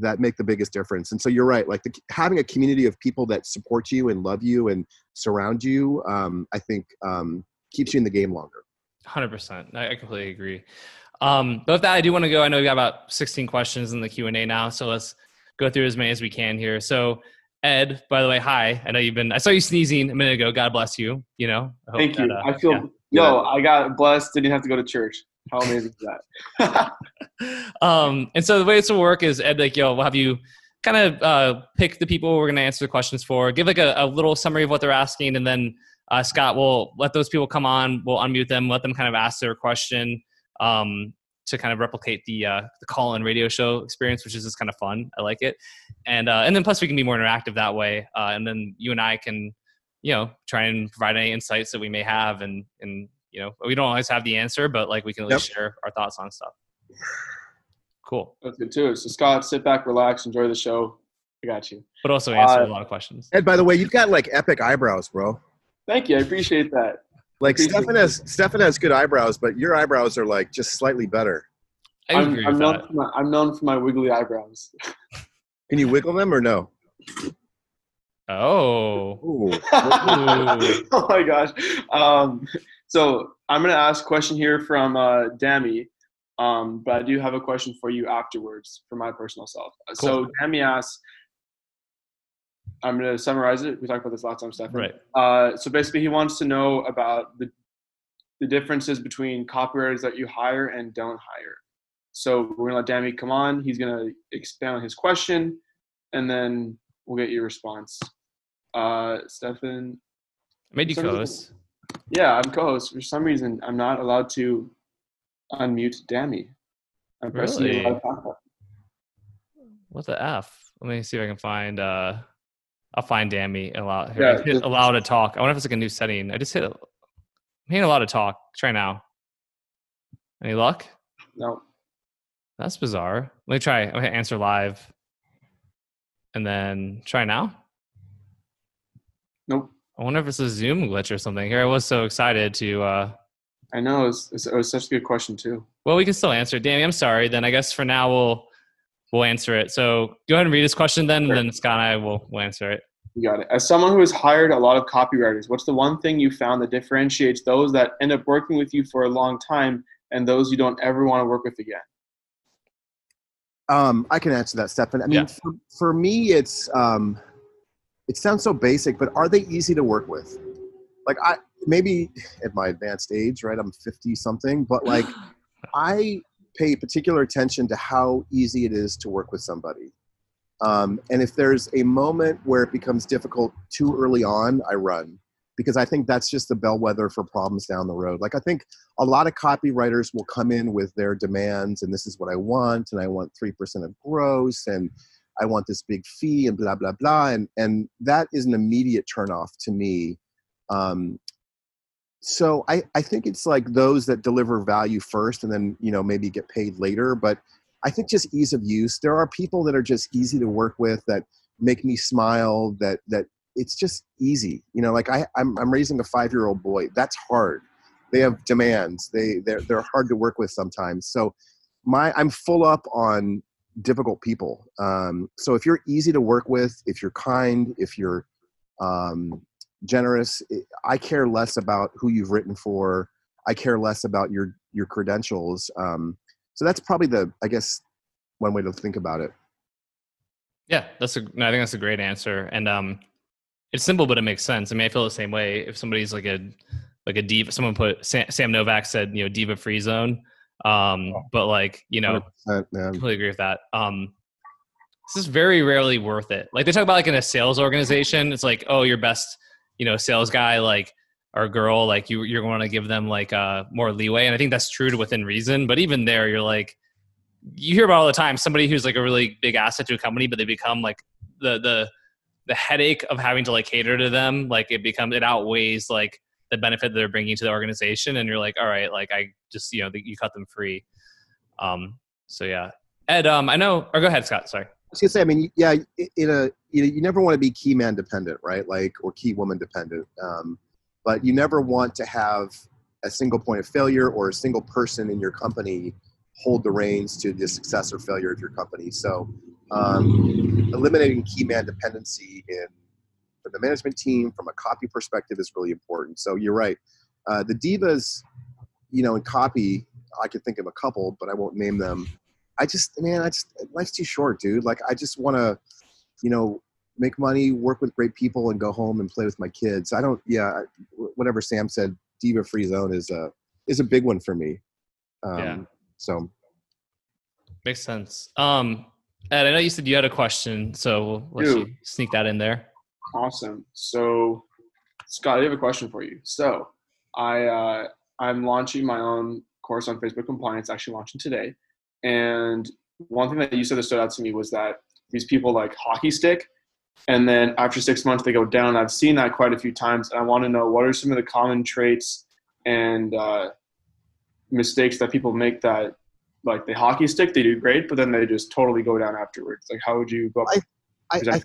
that make the biggest difference. And so you're right, like the, having a community of people that support you and love you and surround you, um, I think um, keeps you in the game longer. Hundred percent. I completely agree. Um, but with that, I do want to go. I know we got about 16 questions in the Q and A now, so let's go through as many as we can here. So, Ed, by the way, hi. I know you've been. I saw you sneezing a minute ago. God bless you. You know. I Thank that, you. Uh, I feel. Yeah. Yo, I got blessed. Didn't have to go to church. How amazing is that? um, and so the way this will work is Ed, like, yo, we'll have you kind of uh, pick the people we're going to answer the questions for. Give like a, a little summary of what they're asking, and then uh, Scott will let those people come on. We'll unmute them, let them kind of ask their question um, to kind of replicate the uh, the call in radio show experience, which is just kind of fun. I like it, and uh, and then plus we can be more interactive that way. Uh, and then you and I can, you know, try and provide any insights that we may have, and and you know, we don't always have the answer, but like we can at least yep. share our thoughts on stuff. Cool. That's good too. So Scott, sit back, relax, enjoy the show. I got you. But also answer uh, a lot of questions. And by the way, you've got like epic eyebrows, bro. Thank you. I appreciate that. Like Stefan has Stefan has good eyebrows, but your eyebrows are like just slightly better. I am agree I'm, known my, I'm known for my wiggly eyebrows. Can you wiggle them or no? Oh. oh my gosh. Um, so I'm going to ask a question here from uh, Dami, um, but I do have a question for you afterwards for my personal self. Cool. So Dami asks, I'm going to summarize it. We talked about this last time, Stefan. Right. Uh, so basically, he wants to know about the the differences between copywriters that you hire and don't hire. So we're gonna let Dami come on. He's gonna expand on his question, and then we'll get your response. Uh, Stefan. I made you co-host. Yeah, I'm co-host. For some reason, I'm not allowed to unmute Dammy. I'm pressing really? What the f? Let me see if I can find. uh I'll find Dammy and allow yeah, hit allow to talk. I wonder if it's like a new setting. I just hit. I'm hitting a lot of talk. Try now. Any luck? No. That's bizarre. Let me try. Okay, answer live. And then try now. Nope. I wonder if it's a Zoom glitch or something. Here I was so excited to. uh I know it was, it was such a good question too. Well, we can still answer. Danny. I'm sorry. Then I guess for now we'll we'll answer it. So go ahead and read his question then, sure. and then Scott and I will will answer it. You got it. As someone who has hired a lot of copywriters, what's the one thing you found that differentiates those that end up working with you for a long time and those you don't ever want to work with again? Um, I can answer that, Stefan. I mean, yeah. for, for, me, it's um, it sounds so basic, but are they easy to work with? Like I maybe at my advanced age, right? I'm 50 something, but like I pay particular attention to how easy it is to work with somebody. Um, and if there's a moment where it becomes difficult too early on, I run because I think that's just the bellwether for problems down the road. Like I think a lot of copywriters will come in with their demands and this is what I want and I want 3% of gross and I want this big fee and blah blah blah and and that is an immediate turnoff to me. Um, so I, I think it's like those that deliver value first and then you know maybe get paid later but i think just ease of use. There are people that are just easy to work with that make me smile that that it's just easy. You know like I, I'm, I'm raising a five year old boy. That's hard. They have demands. They they're, they're hard to work with sometimes. So my i'm full up on difficult people um, so if you're easy to work with if you're kind if you're um, generous. I care less about who you've written for. I care less about your your credentials. Um, so that's probably the I guess one way to think about it. Yeah, that's a. I think that's a great answer, and um, it's simple, but it makes sense. I mean, I feel the same way. If somebody's like a like a diva, someone put Sam, Sam Novak said, you know, diva free zone. Um, oh, but like you know, completely agree with that. Um, this is very rarely worth it. Like they talk about like in a sales organization, it's like, oh, your best you know sales guy like or girl like you you're going to give them like uh more leeway and i think that's true to within reason but even there you're like you hear about all the time somebody who's like a really big asset to a company but they become like the the the headache of having to like cater to them like it becomes it outweighs like the benefit they're bringing to the organization, and you're like, all right, like I just you know you cut them free. Um, so yeah, Ed, um, I know. Or go ahead, Scott. Sorry. I was gonna say, I mean, yeah, in a you know, you never want to be key man dependent, right? Like or key woman dependent. Um, but you never want to have a single point of failure or a single person in your company hold the reins to the success or failure of your company. So, um, eliminating key man dependency in for the management team from a copy perspective is really important. So you're right. Uh, the divas, you know, in copy, I could think of a couple, but I won't name them. I just, man, I just life's too short, dude. Like I just want to, you know, make money, work with great people, and go home and play with my kids. I don't, yeah, whatever Sam said, diva free zone is a is a big one for me. Um, yeah. So makes sense. Um, Ed, I know you said you had a question, so we'll let's sneak that in there. Awesome. So, Scott, I have a question for you. So, I uh, I'm launching my own course on Facebook compliance. Actually, launching today. And one thing that you said that stood out to me was that these people like hockey stick, and then after six months they go down. I've seen that quite a few times, and I want to know what are some of the common traits and uh, mistakes that people make that like the hockey stick they do great, but then they just totally go down afterwards. Like, how would you go? I, I, I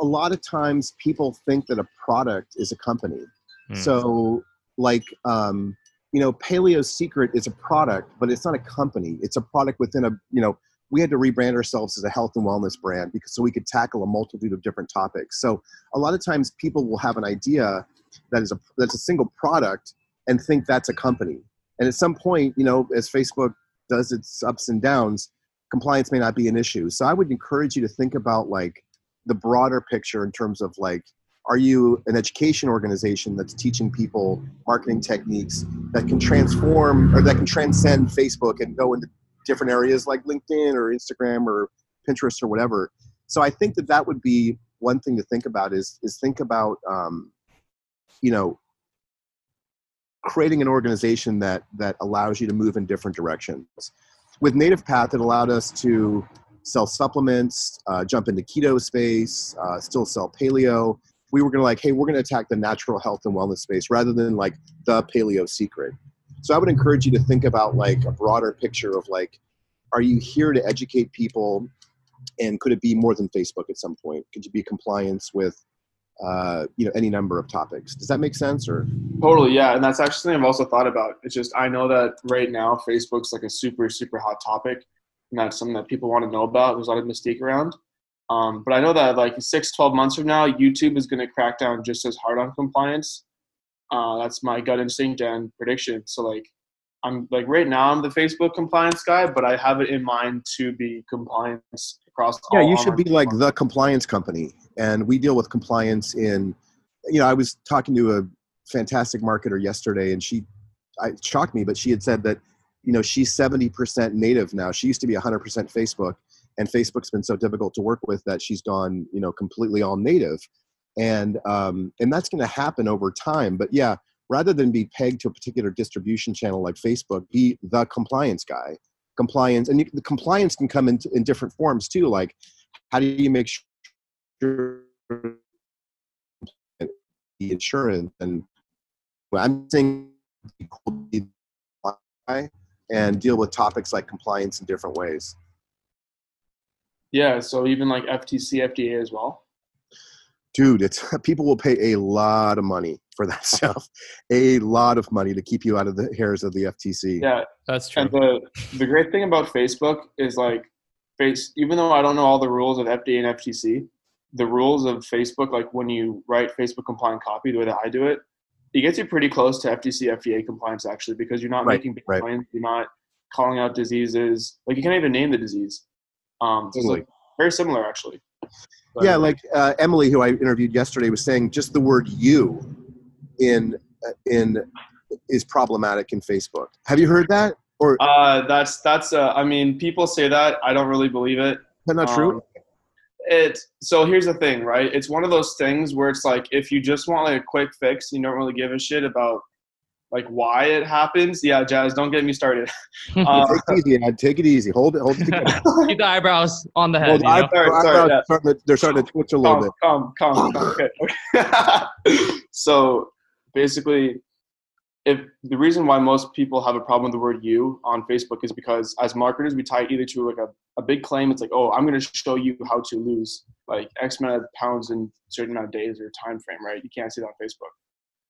a lot of times people think that a product is a company. Hmm. So, like, um, you know, Paleo Secret is a product, but it's not a company. It's a product within a, you know, we had to rebrand ourselves as a health and wellness brand because so we could tackle a multitude of different topics. So a lot of times people will have an idea that is a that's a single product and think that's a company. And at some point, you know, as Facebook does its ups and downs, compliance may not be an issue. So I would encourage you to think about like the broader picture in terms of like are you an education organization that's teaching people marketing techniques that can transform or that can transcend facebook and go into different areas like linkedin or instagram or pinterest or whatever? So i think that that would be one thing to think about is is think about um, you know creating an organization that that allows you to move in different directions. With native path it allowed us to sell supplements, uh, jump into keto space, uh, still sell paleo. We were to like, hey, we're to attack the natural health and wellness space rather than like the paleo secret. So I would encourage you to think about like a broader picture of like, are you here to educate people? And could it be more than Facebook at some point? Could you be compliance with, uh, you know, any number of topics? Does that make sense? Or totally, yeah. And that's actually something I've also thought about. It's just I know that right now Facebook's like a super super hot topic and that's something that people want to know about. There's a lot of mystique around. Um, but I know that like six, 12 months from now, YouTube is going to crack down just as hard on compliance. Uh, that's my gut instinct and prediction. So like, I'm like right now I'm the Facebook compliance guy, but I have it in mind to be compliance across. Yeah, you should be like the compliance company, and we deal with compliance in. You know, I was talking to a fantastic marketer yesterday, and she, I shocked me, but she had said that you know she's 70% native now. She used to be 100% facebook and facebook's been so difficult to work with that she's gone you know completely all native. And um, and that's going to happen over time. But yeah rather than be pegged to a particular distribution channel like facebook be the compliance guy. Compliance and the compliance can come in, in different forms too like how do you make sure the insurance and i'm saying and deal with topics like compliance in different ways. Yeah, so even like FTC, FDA as well. Dude, it's people will pay a lot of money for that stuff, a lot of money to keep you out of the hairs of the FTC. Yeah, that's true. And the the great thing about Facebook is like, face even though I don't know all the rules of FDA and FTC, the rules of Facebook, like when you write Facebook compliant copy, the way that I do it, it gets you pretty close to FTC FDA compliance actually because you're not right, making big right. claims, you're not calling out diseases. Like you can't even name the disease. Um, so like very similar actually. But, yeah, like uh, Emily, who I interviewed yesterday, was saying just the word "you" in uh, in is problematic in Facebook. Have you heard that? Or uh, that's that's. Uh, I mean, people say that. I don't really believe it. That's not um, true it so here's the thing right it's one of those things where it's like if you just want like a quick fix you don't really give a shit about like why it happens yeah jazz don't get me started uh, take it easy Ed. take it easy hold it hold it together keep the eyebrows on the head well, the eyebrows, sorry, yeah. starting to, they're starting to twitch a little calm, bit calm calm, calm. okay, okay. so basically if the reason why most people have a problem with the word you on Facebook is because as marketers we tie it either to like a, a big claim. It's like oh I'm going to show you how to lose like X amount of pounds in a certain amount of days or time frame right? You can't see that on Facebook.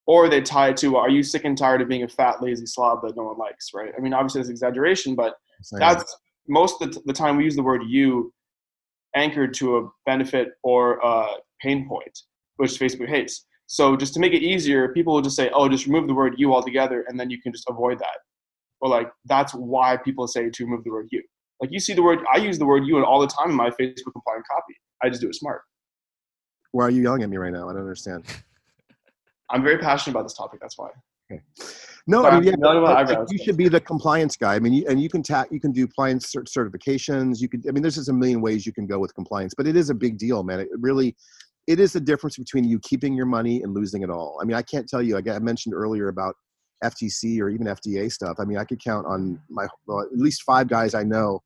Or they tie it to are you sick and tired of being a fat lazy slob that no one likes? Right? I mean obviously that's exaggeration but that's most of the time we use the word you anchored to a benefit or a pain point which Facebook hates so just to make it easier, people will just say, "Oh, just remove the word you altogether," and then you can just avoid that. Or like that's why people say to remove the word you. Like you see the word, I use the word you all the time in my Facebook compliant copy. I just do it smart. Why are you yelling at me right now? I don't understand. I'm very passionate about this topic. That's why. Okay. No, I mean, yeah, you should be the compliance guy. I mean, you, and you can ta- you can do compliance cert- certifications. You could, I mean, there's just a million ways you can go with compliance, but it is a big deal, man. It really, it is the difference between you keeping your money and losing it all. I mean, I can't tell you. I mentioned earlier about FTC or even FDA stuff. I mean, I could count on my well, at least five guys I know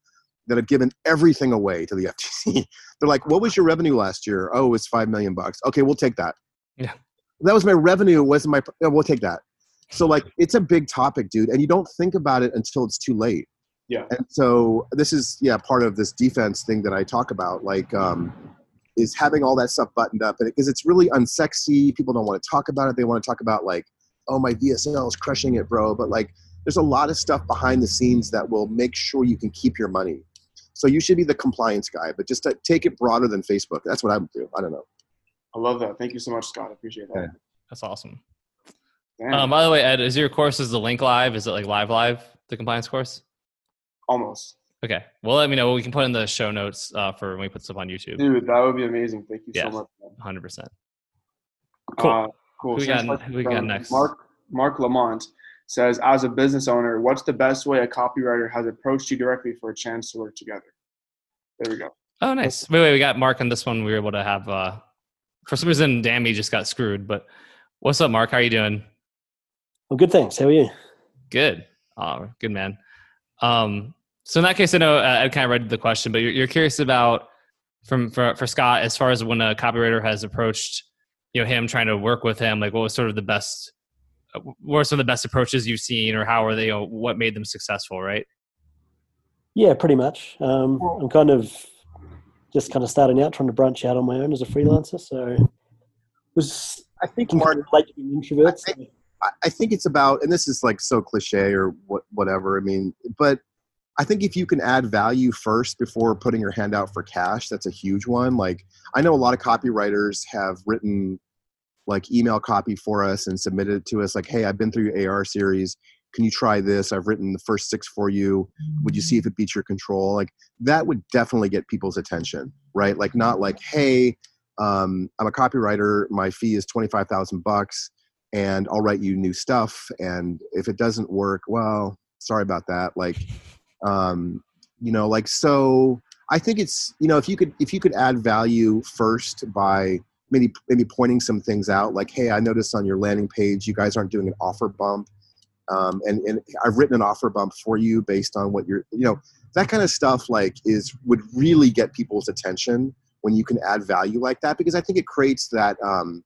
that have given everything away to the FTC. They're like, "What was your revenue last year? Oh, it's five million bucks. Okay, we'll take that. Yeah, that was my revenue. Wasn't my? Yeah, we'll take that. So like, it's a big topic, dude, and you don't think about it until it's too late. Yeah. And so this is yeah part of this defense thing that I talk about. Like, um, is having all that stuff buttoned up because it's really unsexy. People don't want to talk about it. They want to talk about like, oh, my VSL is crushing it, bro. But like, there's a lot of stuff behind the scenes that will make sure you can keep your money. So you should be the compliance guy, but just take it broader than Facebook. That's what I would do. I don't know. I love that. Thank you so much, Scott. I appreciate that. That's awesome. Um, by the way, Ed, is your course is the link live? Is it like live live the compliance course? Almost. Okay. Well, let me know. We can put in the show notes uh, for when we put stuff on YouTube. Dude, that would be amazing. Thank you yeah, so much. Hundred percent. Cool. Uh, cool. Who we, got, who we got next? Mark Mark Lamont says, as a business owner, what's the best way a copywriter has approached you directly for a chance to work together? There we go. Oh, nice. Wait, wait. We got Mark on this one. We were able to have. uh For some reason, Dammy just got screwed. But what's up, Mark? How are you doing? Well, good. Thanks. How are you? Good. Oh, good man. Um, so in that case, I know uh, I kind of read the question, but you're, you're curious about from for, for Scott as far as when a copywriter has approached you know him trying to work with him, like what was sort of the best, uh, what are some of the best approaches you've seen, or how are they, you know, what made them successful, right? Yeah, pretty much. Um, I'm kind of just kind of starting out, trying to branch out on my own as a freelancer. So was I think more like introverts. I think, I think it's about, and this is like so cliche or what, whatever. I mean, but I think if you can add value first before putting your hand out for cash, that's a huge one. Like I know a lot of copywriters have written like email copy for us and submitted it to us like, hey, I've been through your AR series. Can you try this? I've written the first six for you. Would you see if it beats your control? Like that would definitely get people's attention, right? Like not like, hey, um, I'm a copywriter. My fee is twenty five thousand bucks, and I'll write you new stuff. And if it doesn't work, well, sorry about that. Like um, you know like so i think it's you know if you could if you could add value first by maybe maybe pointing some things out like hey i noticed on your landing page you guys aren't doing an offer bump. Um, and and i've written an offer bump for you based on what you're you know that kind of stuff like is would really get people's attention when you can add value like that because i think it creates that um,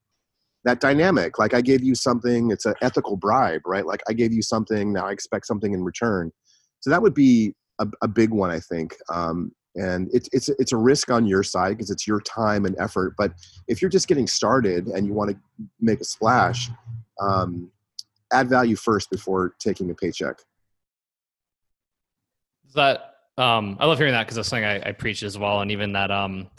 that dynamic. Like i gave you something it's an ethical bribe right? Like i gave you something now i expect something in return so that would be a, a big one, I think. Um, and it's it's it's a risk on your side because it's your time and effort. But if you're just getting started and you want to make a splash, um, add value first before taking a paycheck. That um, I love hearing that because that's something I, I preach as well, and even that um,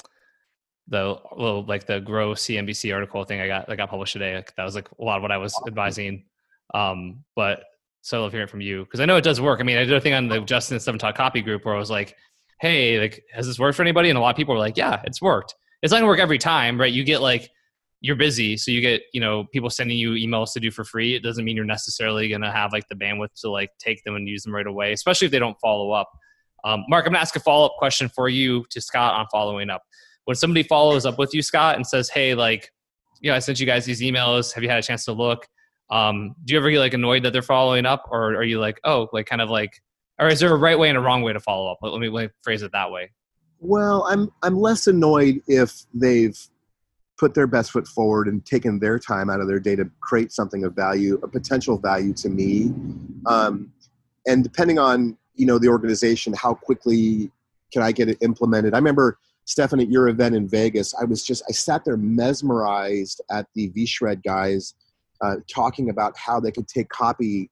the little like the grow CNBC article thing I got that got published today. Like, that was like a lot of what I was advising. Um, but so I love hearing from you because I know it does work. I mean, I did a thing on the Justin Seven Talk Copy group where I was like, "Hey, like, has this worked for anybody?" And a lot of people were like, "Yeah, it's worked." It's not gonna work every time, right? You get like you're busy, so you get you know people sending you emails to do for free. It doesn't mean you're necessarily gonna have like the bandwidth to like take them and use them right away, especially if they don't follow up. Um, Mark, I'm gonna ask a follow up question for you to Scott on following up. When somebody follows up with you, Scott, and says, "Hey, like, you know, I sent you guys these emails. Have you had a chance to look?" Um, do you ever get like annoyed that they're following up, or are you like, oh, like kind of like, or is there a right way and a wrong way to follow up? Let me, let me phrase it that way. Well, I'm I'm less annoyed if they've put their best foot forward and taken their time out of their day to create something of value, a potential value to me. Um, and depending on you know the organization, how quickly can I get it implemented? I remember Stefan at your event in Vegas. I was just I sat there mesmerized at the V Shred guys uh, talking about how they could take copy,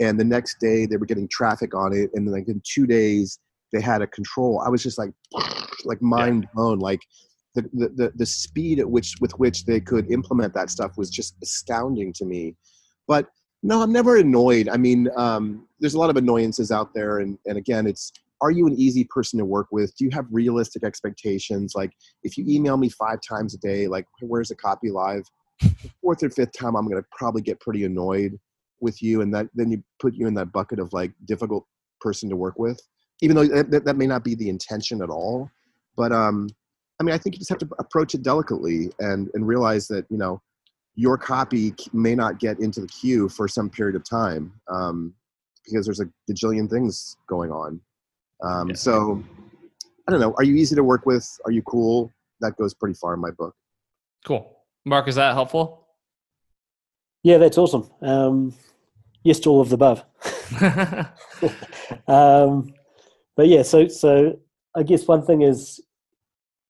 and the next day they were getting traffic on it, and like in two days they had a control. I was just like like mind blown. Like the, the, the speed at which with which they could implement that stuff was just astounding to me. But no, I'm never annoyed. I mean, um, there's a lot of annoyances out there, and and again, it's are you an easy person to work with? Do you have realistic expectations? Like, if you email me five times a day, like, where's the copy live? The fourth or fifth time, I'm going to probably get pretty annoyed with you, and that then you put you in that bucket of like difficult person to work with, even though that, that may not be the intention at all. But um, I mean, I think you just have to approach it delicately and and realize that you know your copy may not get into the queue for some period of time um, because there's a gajillion things going on. Um, yeah. So I don't know. Are you easy to work with? Are you cool? That goes pretty far in my book. Cool, Mark. Is that helpful? Yeah, that's awesome. Um, yes to all of the above. um, but yeah, so so I guess one thing is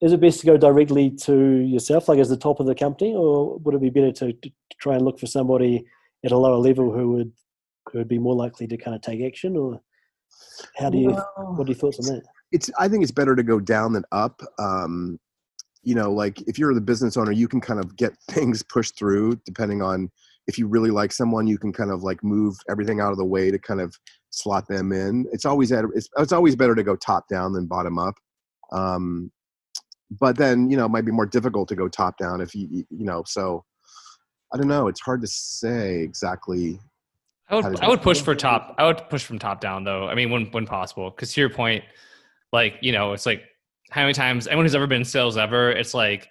is it best to go directly to yourself, like as the top of the company, or would it be better to, to try and look for somebody at a lower level who would who would be more likely to kind of take action, or how do you? Well, what are your thoughts on that? It's. I think it's better to go down than up. Um, you know, like if you're the business owner, you can kind of get things pushed through depending on if you really like someone, you can kind of like move everything out of the way to kind of slot them in. It's always it's, it's always better to go top down than bottom up. Um, but then you know it might be more difficult to go top down if you you know so i don't know it's hard to say exactly i would i would push for top i would push from top down though i mean when when possible because to your point like you know it's like how many times anyone who's ever been in sales ever it's like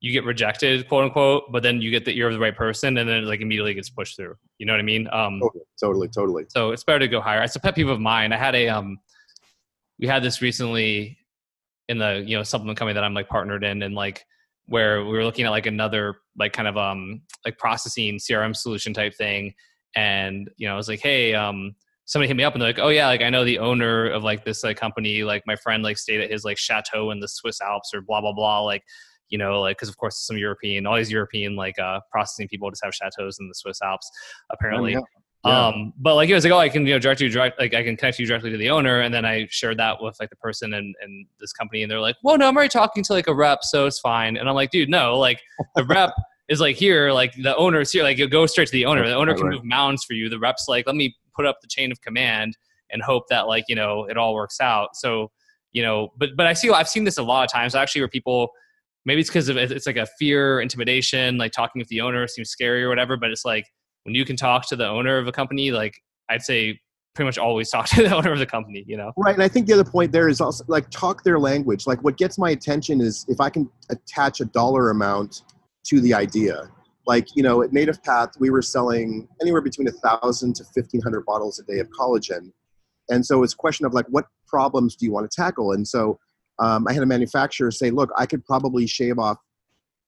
you get rejected quote unquote but then you get that you're the right person and then it like immediately gets pushed through. You know what i mean? Um totally totally, totally. so it's better to go higher. It's a pet peeve of mine. I had a um we had this recently in the you know supplement company that I'm like partnered in, and like where we were looking at like another like kind of um like processing CRM solution type thing, and you know I was like, hey, um, somebody hit me up and they're like, oh yeah, like I know the owner of like this like company, like my friend like stayed at his like chateau in the Swiss Alps or blah blah blah, like you know, like because of course some European, all these European like uh processing people just have chateaus in the Swiss Alps apparently. Oh, yeah. Yeah. Um, but like it was like, oh, I can you know direct you direct like I can connect you directly to the owner, and then I shared that with like the person and and this company, and they're like, well, no, I'm already talking to like a rep, so it's fine. And I'm like, dude, no, like the rep is like here, like the owner is here, like you go straight to the owner. The owner can move mounds for you. The rep's like, let me put up the chain of command and hope that like you know it all works out. So you know, but but I see I've seen this a lot of times actually where people maybe it's because of it's like a fear intimidation like talking with the owner seems scary or whatever but it's like when you can talk to the owner of a company, like I'd say pretty much always talk to the owner of the company, you know? Right. And I think the other point there is also like talk their language. Like what gets my attention is if I can attach a dollar amount to the idea. Like, you know, at Native Path, we were selling anywhere between a thousand to fifteen hundred bottles a day of collagen. And so it's a question of like what problems do you want to tackle? And so um, I had a manufacturer say, look, I could probably shave off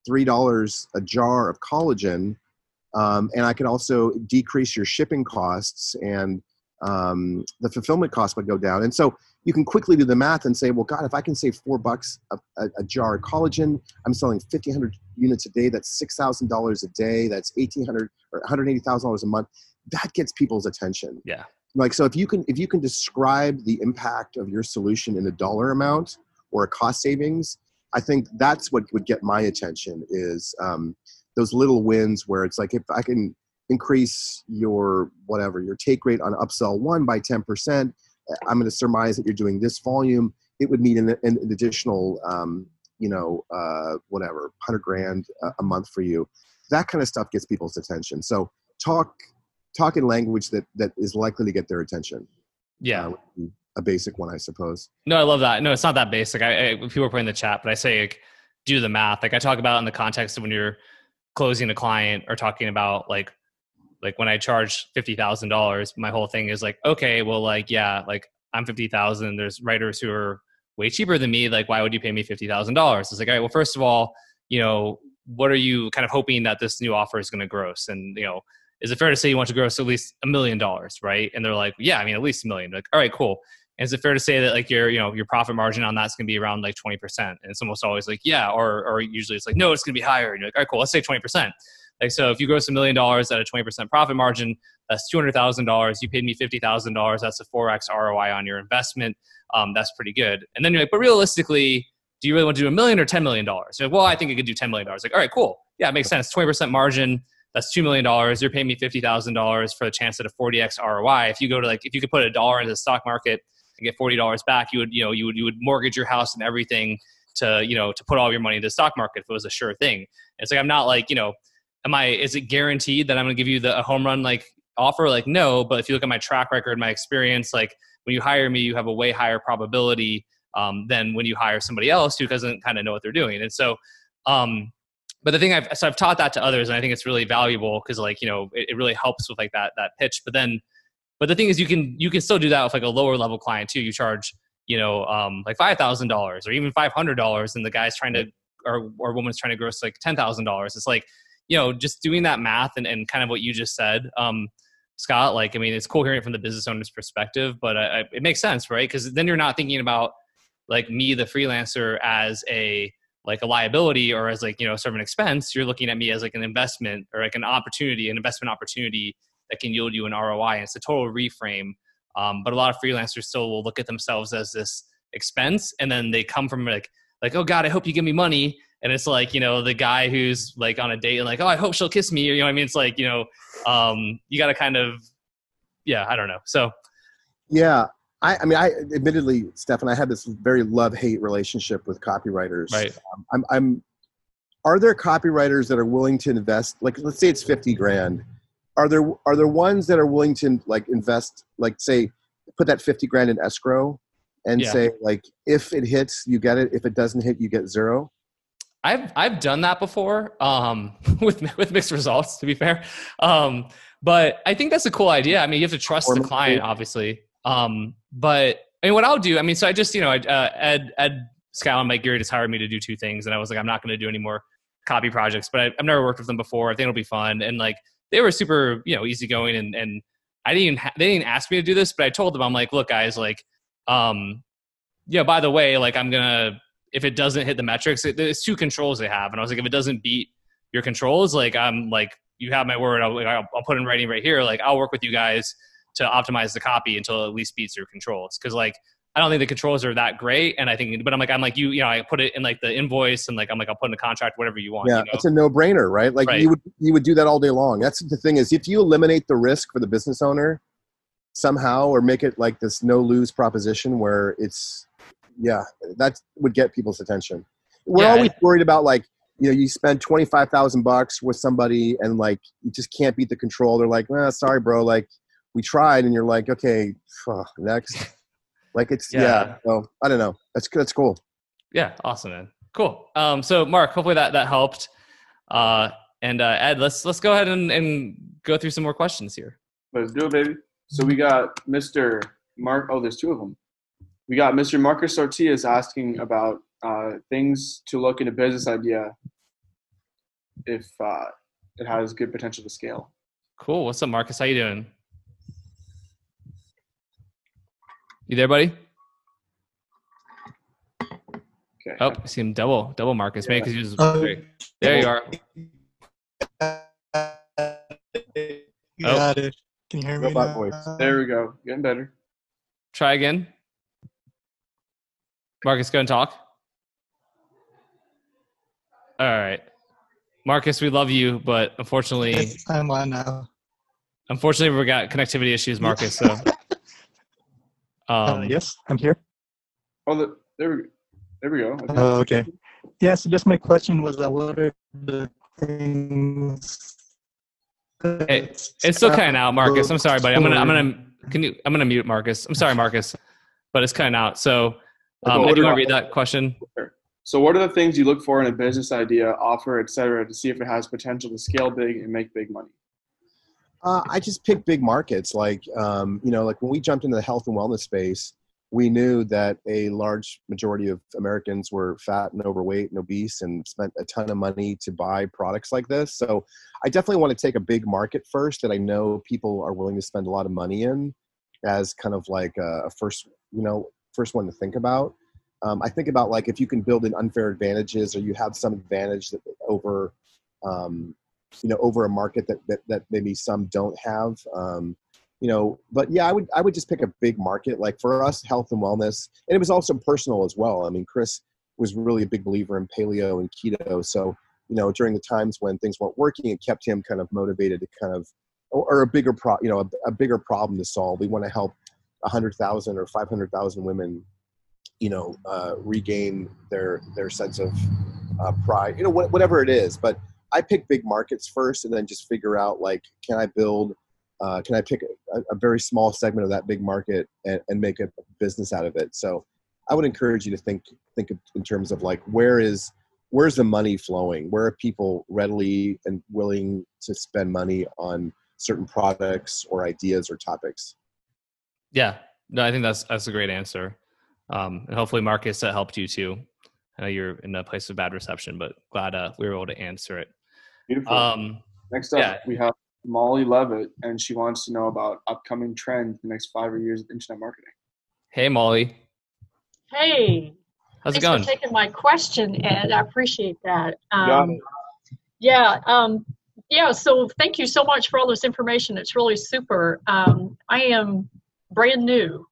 three dollars a jar of collagen um, and I can also decrease your shipping costs and um, the fulfillment costs would go down. And so you can quickly do the math and say, well, God, if I can save four bucks a, a, a jar of collagen, I'm selling 1,500 units a day. That's $6,000 a day. That's 1,800 or $180,000 a month. That gets people's attention. Yeah. Like, so if you can, if you can describe the impact of your solution in a dollar amount or a cost savings, I think that's what would get my attention is, um, those little wins where it's like if I can increase your whatever your take rate on upsell one by 10%, I'm going to surmise that you're doing this volume. It would mean an, an additional, um, you know, uh, whatever, hundred grand a month for you. That kind of stuff gets people's attention. So talk, talk in language that that is likely to get their attention. Yeah. Uh, a basic one, I suppose. No, I love that. No, it's not that basic. I, I people are putting in the chat, but I say like, do the math. Like I talk about in the context of when you're closing a client or talking about like like when I charge fifty thousand dollars, my whole thing is like, okay, well, like, yeah, like I'm fifty thousand. There's writers who are way cheaper than me. Like, why would you pay me fifty thousand dollars? It's like, all right, well, first of all, you know, what are you kind of hoping that this new offer is going to gross? And you know, is it fair to say you want to gross at least a million dollars, right? And they're like, yeah, I mean, at least a million. Like, all right, cool. And is it fair to say that like your you know your profit margin on that's going to be around like twenty percent? And it's almost always like yeah, or or usually it's like no, it's going to be higher. And you're like, all right, cool, let's say twenty percent. Like so, if you gross a million dollars at a twenty percent profit margin, that's two hundred thousand dollars. You paid me fifty thousand dollars. That's a four x ROI on your investment. Um, that's pretty good. And then you're like, but realistically, do you really want to do a million or ten million dollars? Like, well, I think I could do ten million dollars. Like, all right, cool. Yeah, it makes sense. Twenty percent margin. That's two million dollars. You're paying me fifty thousand dollars for the chance at a forty x ROI. If you go to like, if you could put a dollar into the stock market and get forty dollars back, you would, you know, you would you would mortgage your house and everything to, you know, to put all your money into the stock market if it was a sure thing. It's like I'm not like, you know, am I? Is it guaranteed that I'm going to give you the a home run like offer? Like no, but if you look at my track record, my experience, like when you hire me, you have a way higher probability um, than when you hire somebody else who doesn't kind of know what they're doing. And so, um, but the thing I've so I've taught that to others, and I think it's really valuable because like you know it, it, really helps with like that that pitch. But then, but the thing is, you can you can still do that with like a lower level client too. You charge you know um, like five thousand dollars or even five hundred dollars, and the guy's trying to or or woman's trying to gross like ten thousand dollars. It's like you know just doing that math and, and kind of what you just said. Um, Scott, like I mean, it's cool hearing it from the business owner's perspective, but I, I, it makes sense, right? Because then you're not thinking about like me, the freelancer, as a like a liability or as like you know sort of an expense. You're looking at me as like an investment or like an opportunity an investment opportunity that can yield you an roi and it's a total reframe. Um, but a lot of freelancers still will look at themselves as this expense and then they come from like like oh god i hope you give me money and it's like you know the guy who's like on a date and like oh i hope she'll kiss me or, you know what i mean it's like you know um, you got to kind of yeah i don't know so yeah I, I mean, I admittedly, Stefan, I have this very love-hate relationship with copywriters. Right. Um, I'm, I'm. Are there copywriters that are willing to invest? Like, let's say it's fifty grand. Are there are there ones that are willing to like invest? Like, say, put that fifty grand in escrow, and yeah. say like, if it hits, you get it. If it doesn't hit, you get zero. I've I've done that before um, with with mixed results. To be fair, um, but I think that's a cool idea. I mean, you have to trust the client, obviously. Um, but I mean, what I'll do, I mean, so I just, you know, I, uh, Ed, Ed Scal and Mike Geary just hired me to do two things. And I was like, I'm not going to do any more copy projects, but I, have never worked with them before. I think it'll be fun. And like, they were super, you know, easygoing and, and I didn't even, ha- they didn't ask me to do this, but I told them, I'm like, look guys, like, um, yeah, by the way, like I'm going to, if it doesn't hit the metrics, it, there's two controls they have. And I was like, if it doesn't beat your controls, like I'm like, you have my word. I'll, I'll, I'll put in writing right here. Like I'll work with you guys to optimize the copy until it at least beats your controls. Because like I don't think the controls are that great, and I think, but I'm like I'm like you, you know, I put it in like the invoice, and like I'm like I'll put in the contract, whatever you want. Yeah, you know? it's a no brainer, right? Like right. you would you would do that all day long. That's the thing is if you eliminate the risk for the business owner somehow, or make it like this no lose proposition where it's yeah, that would get people's attention. We're yeah, always worried about like you know you spend 25,000 bucks with somebody and like you just can't beat the control. They're like, well, sorry, bro, like we tried and you're like okay next. Like it's yeah. yeah so i don't know. That's that's cool. Yeah awesome man. Cool. Um so mark hopefully that that helped. Uh and uh ed let's let's go ahead and, and go through some more questions here. Let's do it baby. So we got mr mark oh there's two of them we got mr marcus ortiz asking about uh things to look in a business idea if uh it has good potential to scale cool what's up marcus how you doing You there, buddy? Okay. Oh, I see him double, double Marcus. Maybe because he was um, there. You are. You oh. got it. Can you hear me? Now? Voice. There we go. Getting better. Try again. Marcus, go and talk. All right. Marcus, we love you, but unfortunately, I'm on now. Unfortunately, we got connectivity issues, Marcus. So Uh, um, uh, yes, I'm here. Oh, the, there we there we go. Oh, okay. Yeah, so just my question was, uh, what are the things? Hey, it's still kind of out, Marcus. I'm sorry, buddy. I'm gonna I'm gonna can you I'm gonna mute Marcus. I'm sorry, Marcus, but it's kind of out. So, um, do want to read that question? So, what are the things you look for in a business idea, offer, etc., to see if it has potential to scale big and make big money? Uh, I just pick big markets, like um, you know, like when we jumped into the health and wellness space, we knew that a large majority of Americans were fat and overweight and obese and spent a ton of money to buy products like this. So I definitely want to take a big market first that I know people are willing to spend a lot of money in as kind of like a first, you know, first one to think about. Um, I think about like if you can build in unfair advantages or you have some advantage that over, um, you know, over a market that, that, that maybe some don't have. Um, you know but yeah i would i would just pick a big market like for us health and wellness and it was also personal as well i mean chris was really a big believer in paleo and keto so you know during the times when things weren't working it kept him kind of motivated to kind of or, a bigger pro you know a, a bigger problem to solve we want to help 100000 or 500000 women you know uh, regain their their sense of uh, pride you know wh- whatever it is but i pick big markets first and then just figure out like can i build uh, can I pick a, a, very small segment of that big market and, and, make a business out of it? So I would encourage you to think think in terms of like where is where's the money flowing? Where are people readily and willing to spend money on certain products or ideas or topics? Yeah, no, I think that's that's a great answer, um, and hopefully Marcus that helped you too. I know you're in a place of bad reception, but glad uh, we were able to answer it. Beautiful. Um, Next up, yeah. we have Molly Levitt, and she wants to know about upcoming trends in the next five years of internet marketing. Hey, Molly. Hey. How's Thanks it going? for taking my question, Ed. I appreciate that. Um, yeah. Um, yeah. So thank you so much for all this information. It's really super. Um, I am brand new,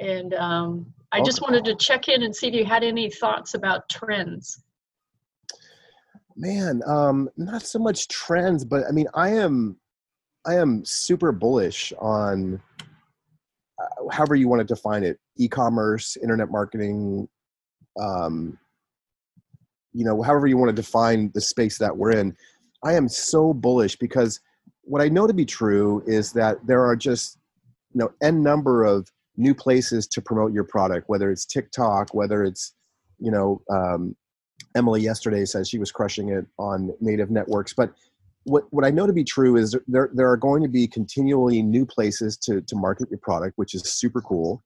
and um, I just wanted to check in and see if you had any thoughts about trends. Man um not so much trends but i mean i am i am super bullish on uh, however you want to define it e-commerce internet marketing um you know however you want to define the space that we're in. I am so bullish because what i know to be true is that there are just you know n number of new places to promote your product whether it's tiktok whether it's you know um, Emily yesterday says she was crushing it on native networks. But what, what I know to be true is there, there are going to be continually new places to, to market your product, which is super cool.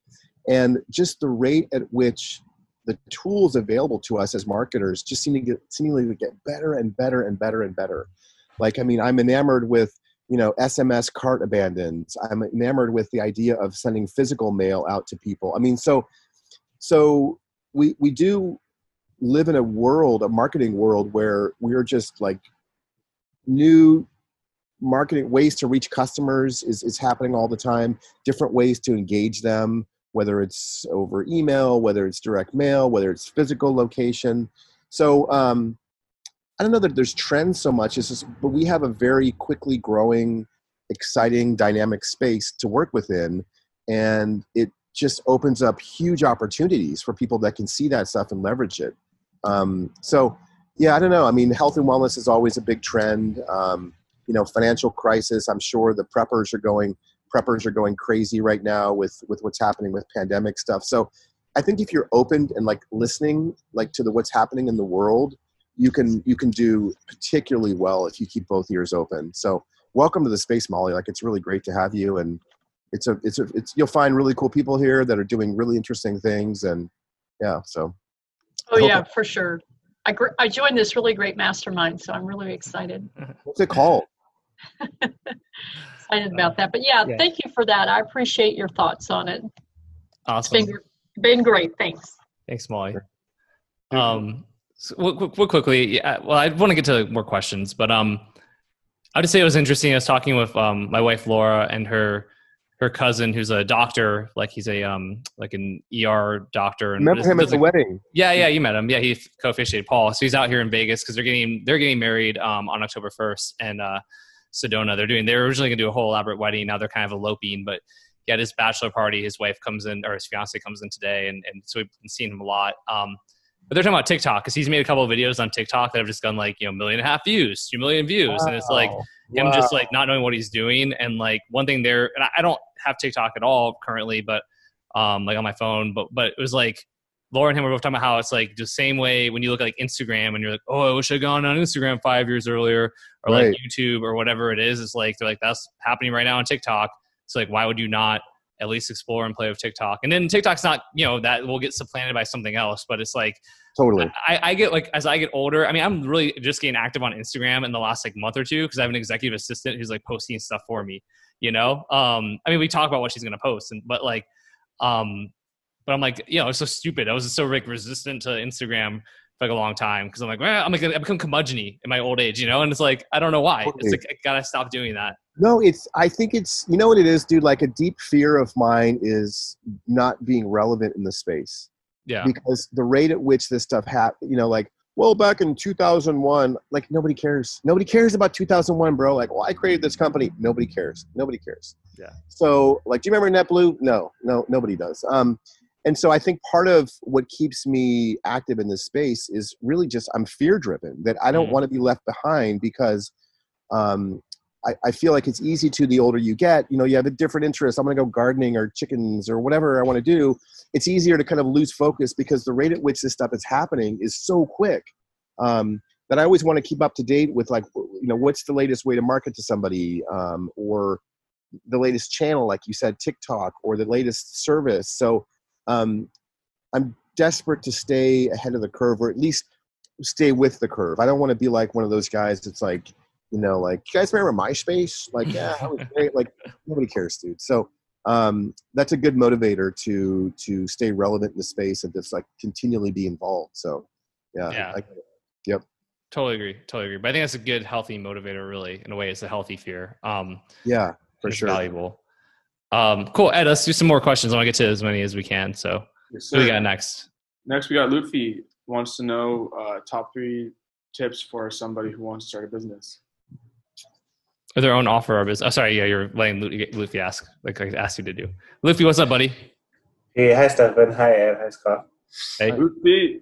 And just the rate at which the tools available to us as marketers just seem to get seemingly to get better and better and better and better. Like, I mean, I'm enamored with you know SMS cart abandons. I'm enamored with the idea of sending physical mail out to people. I mean, so so we we do live in a world, a marketing world, where we're just like new marketing ways to reach customers is, is happening all the time, different ways to engage them, whether it's over email, whether it's direct mail, whether it's physical location. So um, I don't know that there's trends so much, it's just, but we have a very quickly growing, exciting, dynamic space to work within. And it just opens up huge opportunities for people that can see that stuff and leverage it. Um, so, yeah, I don't know. I mean, health and wellness is always a big trend. Um, you know, financial crisis. I'm sure the preppers are going preppers are going crazy right now with with what's happening with pandemic stuff. So, I think if you're open and like listening, like to the what's happening in the world, you can you can do particularly well if you keep both ears open. So, welcome to the space, Molly. Like, it's really great to have you, and it's a it's a it's you'll find really cool people here that are doing really interesting things, and yeah, so Oh yeah, for sure. I gr- I joined this really great mastermind, so I'm really excited. What's it called? excited about that. But yeah, yeah, thank you for that. I appreciate your thoughts on it. Awesome. It's been, been great. Thanks. Thanks, Molly. Um, so, quickly, yeah, well, I want to get to more questions, but um, I would say it was interesting. I was talking with um, my wife Laura and her her cousin who's a doctor like he's a um like an er doctor and remember him at the wedding? Yeah yeah you met him. Yeah he co-officiated paul. So he's out here in vegas because they're getting they're getting married um on october 1st and uh sedona they're doing they're originally gonna do a whole elaborate wedding now they're kind of eloping but he had his bachelor party his wife comes in or his fiance comes in today and, and so we've been seeing him a lot. Um but they're talking about TikTok because he's made a couple of videos on TikTok that have just gone like you know million and a half views, two million views, wow. and it's like him wow. just like not knowing what he's doing. And like one thing there, and I don't have TikTok at all currently, but um, like on my phone. But but it was like Laura and him were both talking about how it's like the same way when you look at like Instagram and you're like, oh, I wish I'd gone on Instagram five years earlier, or right. like YouTube or whatever it is. It's like they're like that's happening right now on TikTok. It's like why would you not at least explore and play with TikTok. And then TikTok's not, you know, that will get supplanted by something else, but it's like totally. I, I get like as I get older. I mean, I'm really just getting active on Instagram in the last like month or two because I have an executive assistant who's like posting stuff for me. You know, um, I mean, we talk about what she's gonna post, and but like, um, but I'm like, you know, it's so stupid. I was so like resistant to Instagram for like a long time because I'm like, well, I'm like, I become curmudgeon in my old age, you know, and it's like, I don't know why. Totally. It's like I gotta stop doing that. No, it's. I think it's. You know what it is, dude. Like a deep fear of mine is not being relevant in the space. Yeah. Because the rate at which this stuff happened, you know, like, well, back in 2001, like nobody cares. Nobody cares about 2001, bro. Like, well, I created this company. Nobody cares. Nobody cares. Yeah. So, like, do you remember NetBlue? No, no, nobody does. Um, and so I think part of what keeps me active in this space is really just I'm fear driven that I don't mm. want to be left behind because um, I, I, feel like it's easy to the older you get. You know, you have a different interest. I'm going to go gardening or chickens or whatever I want to do. It's easier to kind of lose focus because the rate at which this stuff is happening is so quick um, that I always want to keep up to date with like, you know, what's the latest way to market to somebody um, or the latest channel, like you said, TikTok or the latest service. So um, I'm desperate to stay ahead of the curve or at least stay with the curve. I don't want to be like one of those guys that's like, you know, like, you guys remember MySpace? Like, yeah, that was great. Like, nobody cares, dude. So um, that's a good motivator to to stay relevant in the space and just like continually be involved. So, yeah, yeah. I, yep. Totally agree. Totally agree. But I think that's a good, healthy motivator. Really, in a way, it's a healthy fear. Um, yeah, for sure. Valuable. Um, cool. Ed, let's do some more questions. I want to get to as many as we can. So, yes, what do we got next? Next, we got Luffy wants to know uh, top three tips for somebody who wants to start a business. Or their own offer or business. Oh, sorry. Yeah, you're letting Luffy ask, like I asked you to do. Luffy, what's up, buddy? Hey, hi, Stefan. Hi, Ed. Hi, Scott. Hey. Luffy.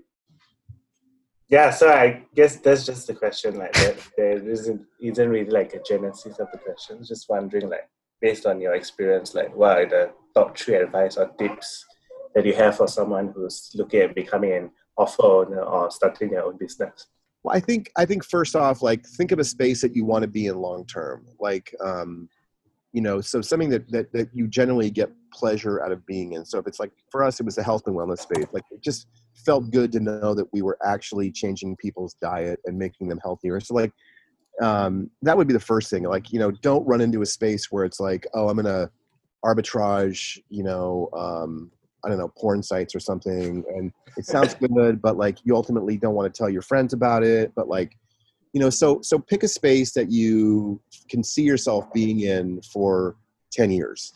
Yeah, so I guess that's just the question. Like, there, there isn't, isn't really like a genesis of the question. Just wondering, like, based on your experience, like what are the top three advice or tips that you have for someone who's looking at becoming an offer owner or starting their own business? Well, I think I think first off, like think of a space that you want to be in long term. Like, um, you know, so something that, that that you generally get pleasure out of being in. So if it's like for us, it was the health and wellness space. Like it just felt good to know that we were actually changing people's diet and making them healthier. So like um, that would be the first thing. Like, you know, don't run into a space where it's like, oh, I'm gonna arbitrage, you know, um, I don't know, porn sites or something, and it sounds good, but like you ultimately don't want to tell your friends about it. But like, you know, so so pick a space that you can see yourself being in for ten years.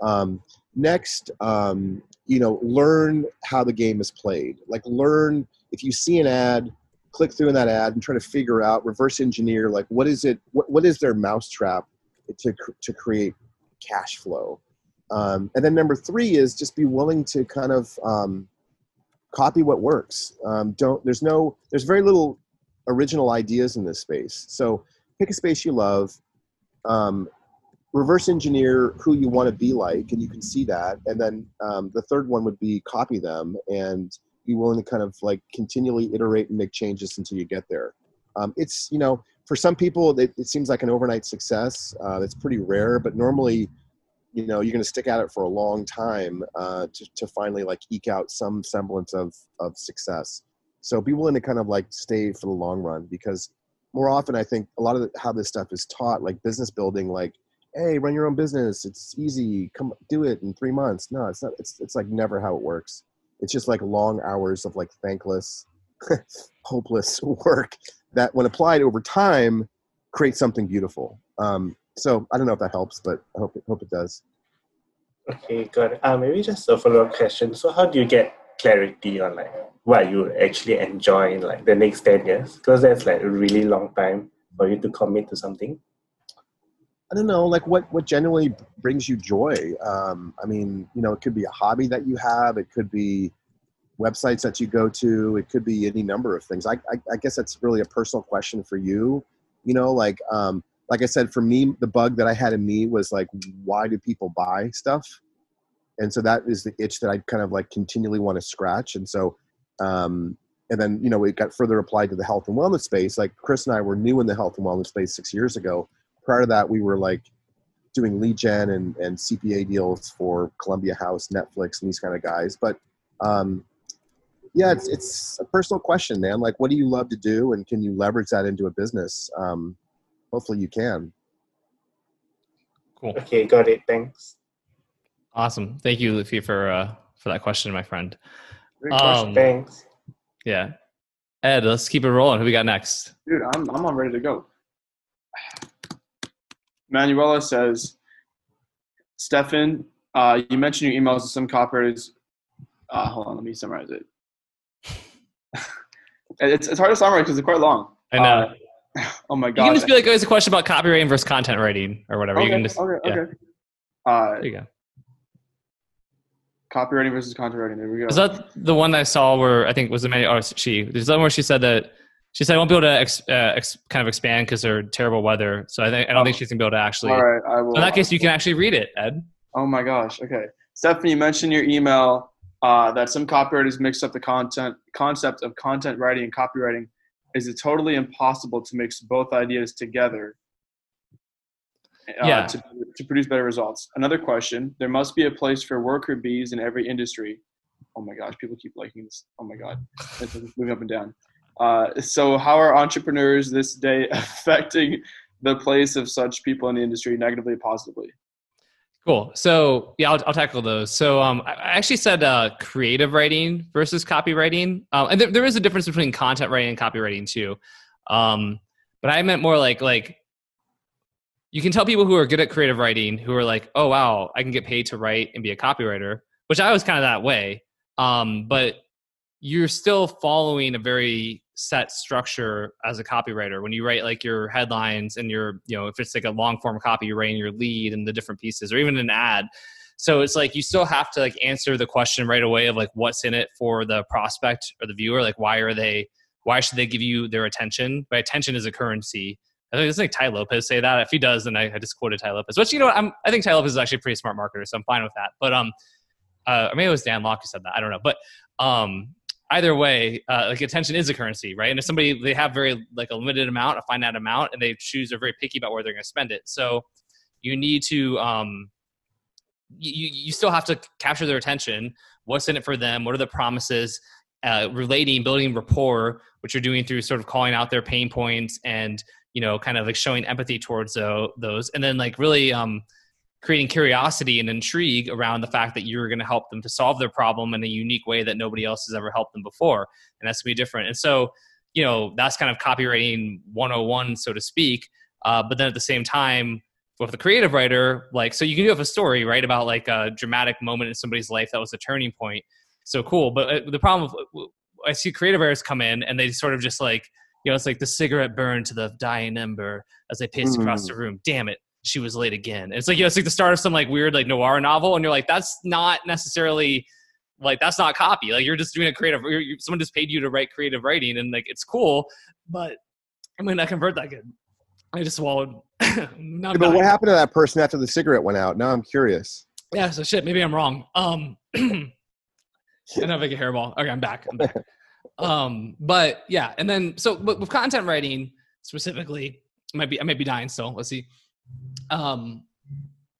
Um, next, um, you know, learn how the game is played. Like, learn if you see an ad click through in that ad and try to figure out reverse engineer like what is it what, what is their mousetrap to, to create cash flow um, and then number three is just be willing to kind of um, copy what works um, don't there's no there's very little original ideas in this space so pick a space you love um, reverse engineer who you want to be like and you can see that and then um, the third one would be copy them and be willing to kind of like continually iterate and make changes until you get there. Um, it's you know for some people it, it seems like an overnight success. Uh, it's pretty rare, but normally you know you're going to stick at it for a long time uh, to to finally like eke out some semblance of of success. So be willing to kind of like stay for the long run because more often I think a lot of the, how this stuff is taught, like business building, like hey, run your own business. It's easy. Come do it in three months. No, it's not. It's it's like never how it works it's just like long hours of like thankless hopeless work that when applied over time creates something beautiful um, so i don't know if that helps but i hope it, hope it does okay good uh, maybe just a follow-up question so how do you get clarity on like what you actually enjoy in like the next 10 years because that's like a really long time for you to commit to something I don't know, like what what generally brings you joy. Um, I mean, you know, it could be a hobby that you have. It could be websites that you go to. It could be any number of things. I I, I guess that's really a personal question for you. You know, like um, like I said, for me, the bug that I had in me was like, why do people buy stuff? And so that is the itch that I kind of like continually want to scratch. And so, um, and then you know, it got further applied to the health and wellness space. Like Chris and I were new in the health and wellness space six years ago prior to that, we were like doing lead gen and, and CPA deals for Columbia House, Netflix, and these kind of guys. But um, yeah, it's it's a personal question, man. Like, what do you love to do, and can you leverage that into a business? Um, hopefully, you can. Cool. Okay, got it. Thanks. Awesome. Thank you, Luffy, for uh, for that question, my friend. Um, Thanks. Yeah. Ed, let's keep it rolling. Who we got next? Dude, I'm I'm all ready to go. Manuela says, Stefan, uh, you mentioned your emails to some copywriters. Uh, hold on, let me summarize it. it's, it's hard to summarize because it's quite long. I know. Uh, oh my god. You can just be like, oh, it's a question about copywriting versus content writing or whatever. Okay, you can just okay, yeah. okay. Uh, There you go. copywriting versus content writing. There we go. Is that the one I saw where I think was the many or she? There's one where she said that she said I won't be able to ex, uh, ex, kind of expand because they're terrible weather. So I think I don't think she's gonna be able to actually. All right, I will. So in that case, you can actually read it, Ed. Oh my gosh. Okay. Stephanie, you mentioned your email uh, that some copywriters mix up the content concept of content writing and copywriting. Is it totally impossible to mix both ideas together uh, Yeah. to, to produce better results? Another question. There must be a place for worker bees in every industry. Oh my gosh, people keep liking this. Oh my god, it's moving up and down. Uh, so, how are entrepreneurs this day affecting the place of such people in the industry negatively or positively? Cool. So yeah, I'll, I'll tackle those. So um, I actually said uh, creative writing versus copywriting, um, and there, there is a difference between content writing and copywriting too. Um, but I meant more like like you can tell people who are good at creative writing who are like, oh wow, I can get paid to write and be a copywriter, which I was kind of that way. Um, but you're still following a very set structure as a copywriter when you write like your headlines and your you know if it's like a long form copy you're writing your lead and the different pieces or even an ad so it's like you still have to like answer the question right away of like what's in it for the prospect or the viewer like why are they why should they give you their attention but attention is a currency I think it's like Tai Lopez say that. If he does, then I, I just quoted Tai Lopez. Which you know, I'm I think Tai Lopez is actually a pretty smart marketer, so I'm fine with that. But um, uh, or maybe it was Dan Lok who said that. I don't know. But um, either way, uh, like attention is a currency, right? And if somebody they have very like a limited amount, a finite amount, and they choose, they're very picky about where they're going to spend it. So you need to um, you you still have to capture their attention. What's in it for them? What are the promises? Uh, relating, building rapport, which you're doing through sort of calling out their pain points and you know, kind of like showing empathy towards tho- those, and then like really um, creating curiosity and intrigue around the fact that you're going to help them to solve their problem in a unique way that nobody else has ever helped them before, and that's going to be different. And so, you know, that's kind of copywriting 101, so to speak. Uh, but then at the same time, with the creative writer, like, so you can do have a story, right, about like a dramatic moment in somebody's life that was a turning point. So cool. But uh, the problem, with, I see creative writers come in and they sort of just like, you know, it's like the cigarette burned to the dying ember as they pace across Mm. the room. Damn it, she was late again. And it's like, you know, it's like the start of some like weird like noir novel, and you're like, that's not necessarily like that's not copy. Like you're just doing a creative. You're, you someone just paid you to write creative writing, and like it's cool, but I mean, I convert that good. I just swallowed. Not Yeah, but what happened to that person after the cigarette went out? Now I'm curious. yeah, so shit, maybe I'm wrong. Um I don't have like a hairball. Okay, I'm back. I'm back. um, but yeah, and then so but with content writing specifically, I might be I might be dying still. Let's see. Um,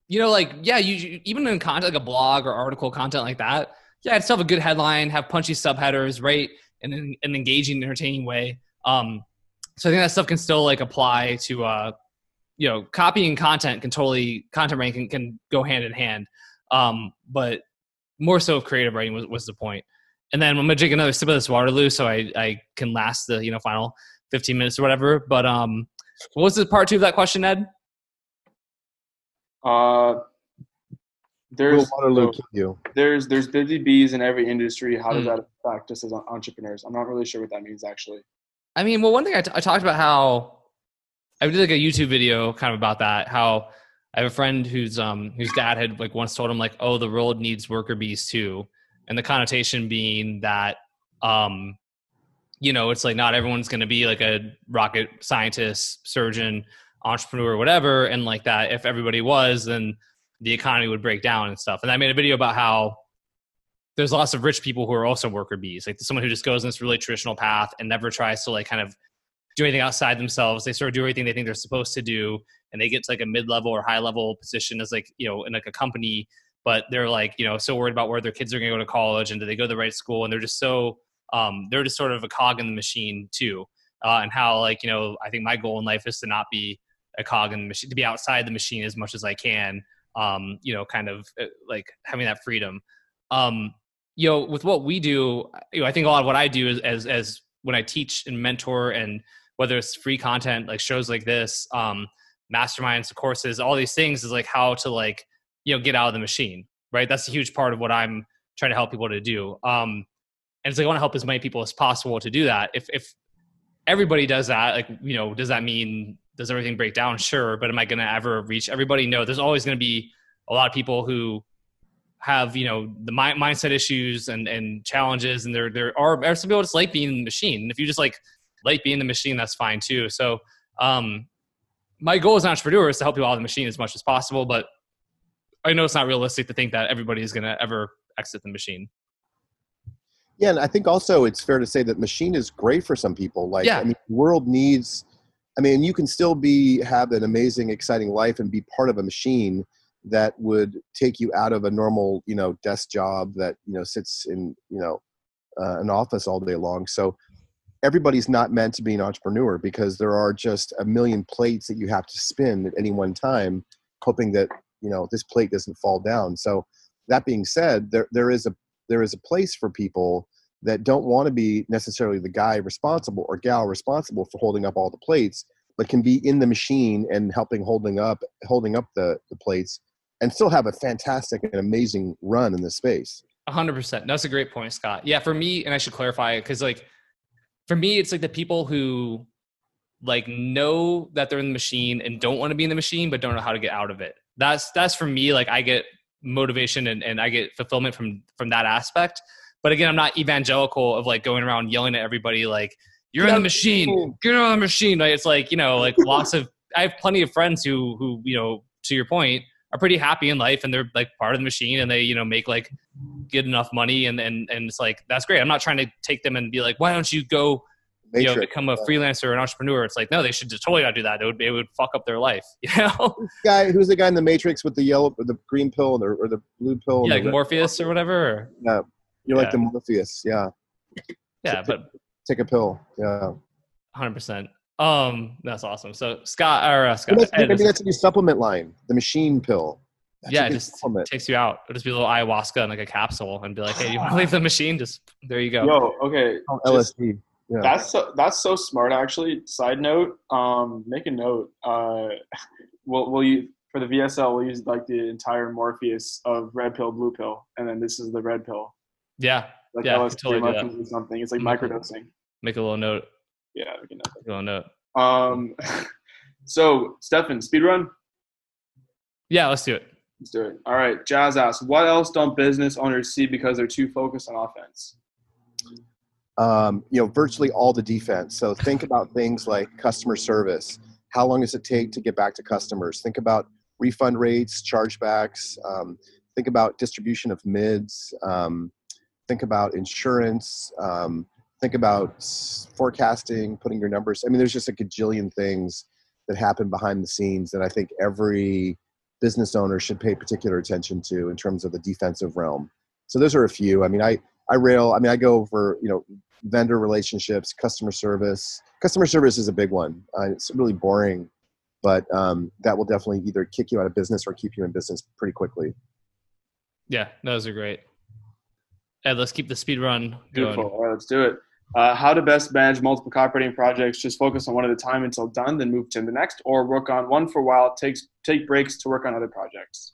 you know, like yeah, you even in content like a blog or article content like that, yeah, I'd still have a good headline, have punchy subheaders, right, in an engaging, entertaining way. Um, so I think that stuff can still like apply to uh, you know, copying content can totally content can, can go hand in hand. Um, but more so creative writing was, was the point. And then I'm gonna drink another sip of this Waterloo so I, I can last the you know final 15 minutes or whatever. But um, what was the part two of that question, Ed? Uh, there's Waterloo so you? there's there's busy bees in every industry. How does Hmm. that affect us as entrepreneurs? I'm not really sure what that means actually. I mean, well, one thing I, t- I talked about how I did like a YouTube video kind of about that. How I have a friend whose um whose dad had like once told him like, oh, the world needs worker bees too, and the connotation being that um you know it's like not everyone's going to be like a rocket scientist, surgeon, entrepreneur, whatever, and like that if everybody was, then the economy would break down and stuff. And I made a video about how there's lots of rich people who are also worker bees, like someone who just goes in this really traditional path and never tries to like kind of do anything outside themselves. They sort of do everything they think they're supposed to do, and they get to like a mid-level or high-level position as like you know in like a company, but they're like you know so worried about where their kids are going to go to college and do they go to the right school, and they're just so um, they're just sort of a cog in the machine too. Uh, and how like you know I think my goal in life is to not be a cog in the machine, to be outside the machine as much as I can. Um, you know, kind of uh, like having that freedom. Um, you know, with what we do, you know, I think a lot of what I do is as as when I teach and mentor and whether it's free content like shows like this, um, masterminds, courses, all these things is like how to like, you know, get out of the machine, right? That's a huge part of what I'm trying to help people to do. Um, and it's like I want to help as many people as possible to do that. If if everybody does that, like you know, does that mean does everything break down? Sure, but am I going to ever reach everybody? No. There's always going to be a lot of people who have you know the mi- mindset issues and and challenges, and there there are, are some people just like being the machine. And if you just like like being the machine, that's fine too. So um, my goal as an entrepreneur is to help you out of the machine as much as possible, but I know it's not realistic to think that everybody is going to ever exit the machine. Yeah, and I think also it's fair to say that machine is great for some people. Like, yeah. I mean, world needs. I mean, you can still be have an amazing, exciting life and be part of a machine that would take you out of a normal, you know, desk job that you know sits in you know uh, an office all day long. So everybody's not meant to be an entrepreneur because there are just a million plates that you have to spin at any one time, hoping that you know this plate doesn't fall down. So that being said, there there is a there is a place for people that don't want to be necessarily the guy responsible or gal responsible for holding up all the plates but can be in the machine and helping holding up holding up the, the plates and still have a fantastic and amazing run in this space. 100% that's a great point scott. Yeah for me and i should clarify because like for me it's like the people who like know that they're in the machine and don't want to be in the machine but don't know how to get out of it. That's that's for me like i get motivation and, and I get fulfillment from from that aspect. But again, I'm not evangelical of like going around yelling at everybody like you're get in the machine, get on the machine. Like it's like you know like lots of I have plenty of friends who who you know to your point are pretty happy in life and they're like part of the machine and they you know make like good enough money and and and it's like that's great. I'm not trying to take them and be like why don't you go you know, become a freelancer or an entrepreneur. It's like, no, they should just totally not do that. It would, it would fuck up their life. You know, guy who's the guy in the Matrix with the yellow, or the green pill, or, or the blue pill. Yeah, like Morpheus or whatever. Or? Yeah, you're yeah. like the Morpheus. Yeah. Yeah, so but take, take a pill. Yeah. Hundred percent. Um, that's awesome. So Scott or uh, Scott, maybe, maybe that's a new supplement line, the machine pill. That's yeah, it just supplement. takes you out. It'll just be a little ayahuasca in like a capsule and be like, hey, you want to leave the machine? Just there you go. Yo, okay. Oh, LSD. Yeah. That's so, that's so smart. Actually, side note, um, make a note. Uh, we'll we'll use, for the VSL we'll use like the entire Morpheus of red pill, blue pill, and then this is the red pill. Yeah, like yeah, LSD totally or something. It's like mm-hmm. microdosing. Make a little note. Yeah, we can. Make a little note. Um, so Stefan, speed run. Yeah, let's do it. Let's do it. All right, Jazz asks, what else don't business owners see because they're too focused on offense? um, you know, virtually all the defense. So think about things like customer service. How long does it take to get back to customers? Think about refund rates, chargebacks. Um, think about distribution of mids. Um, think about insurance. Um, think about forecasting, putting your numbers. I mean, there's just a gajillion things that happen behind the scenes that I think every business owner should pay particular attention to in terms of the defensive realm. So those are a few. I mean, I I rail. I mean, I go over you know vendor relationships, customer service. Customer service is a big one. Uh, it's really boring, but um, that will definitely either kick you out of business or keep you in business pretty quickly. Yeah, those are great. Ed, let's keep the speed run Beautiful. All right, let's do it. Uh, how to best manage multiple copywriting projects? Just focus on one at a time until done, then move to the next, or work on one for a while. Takes take breaks to work on other projects.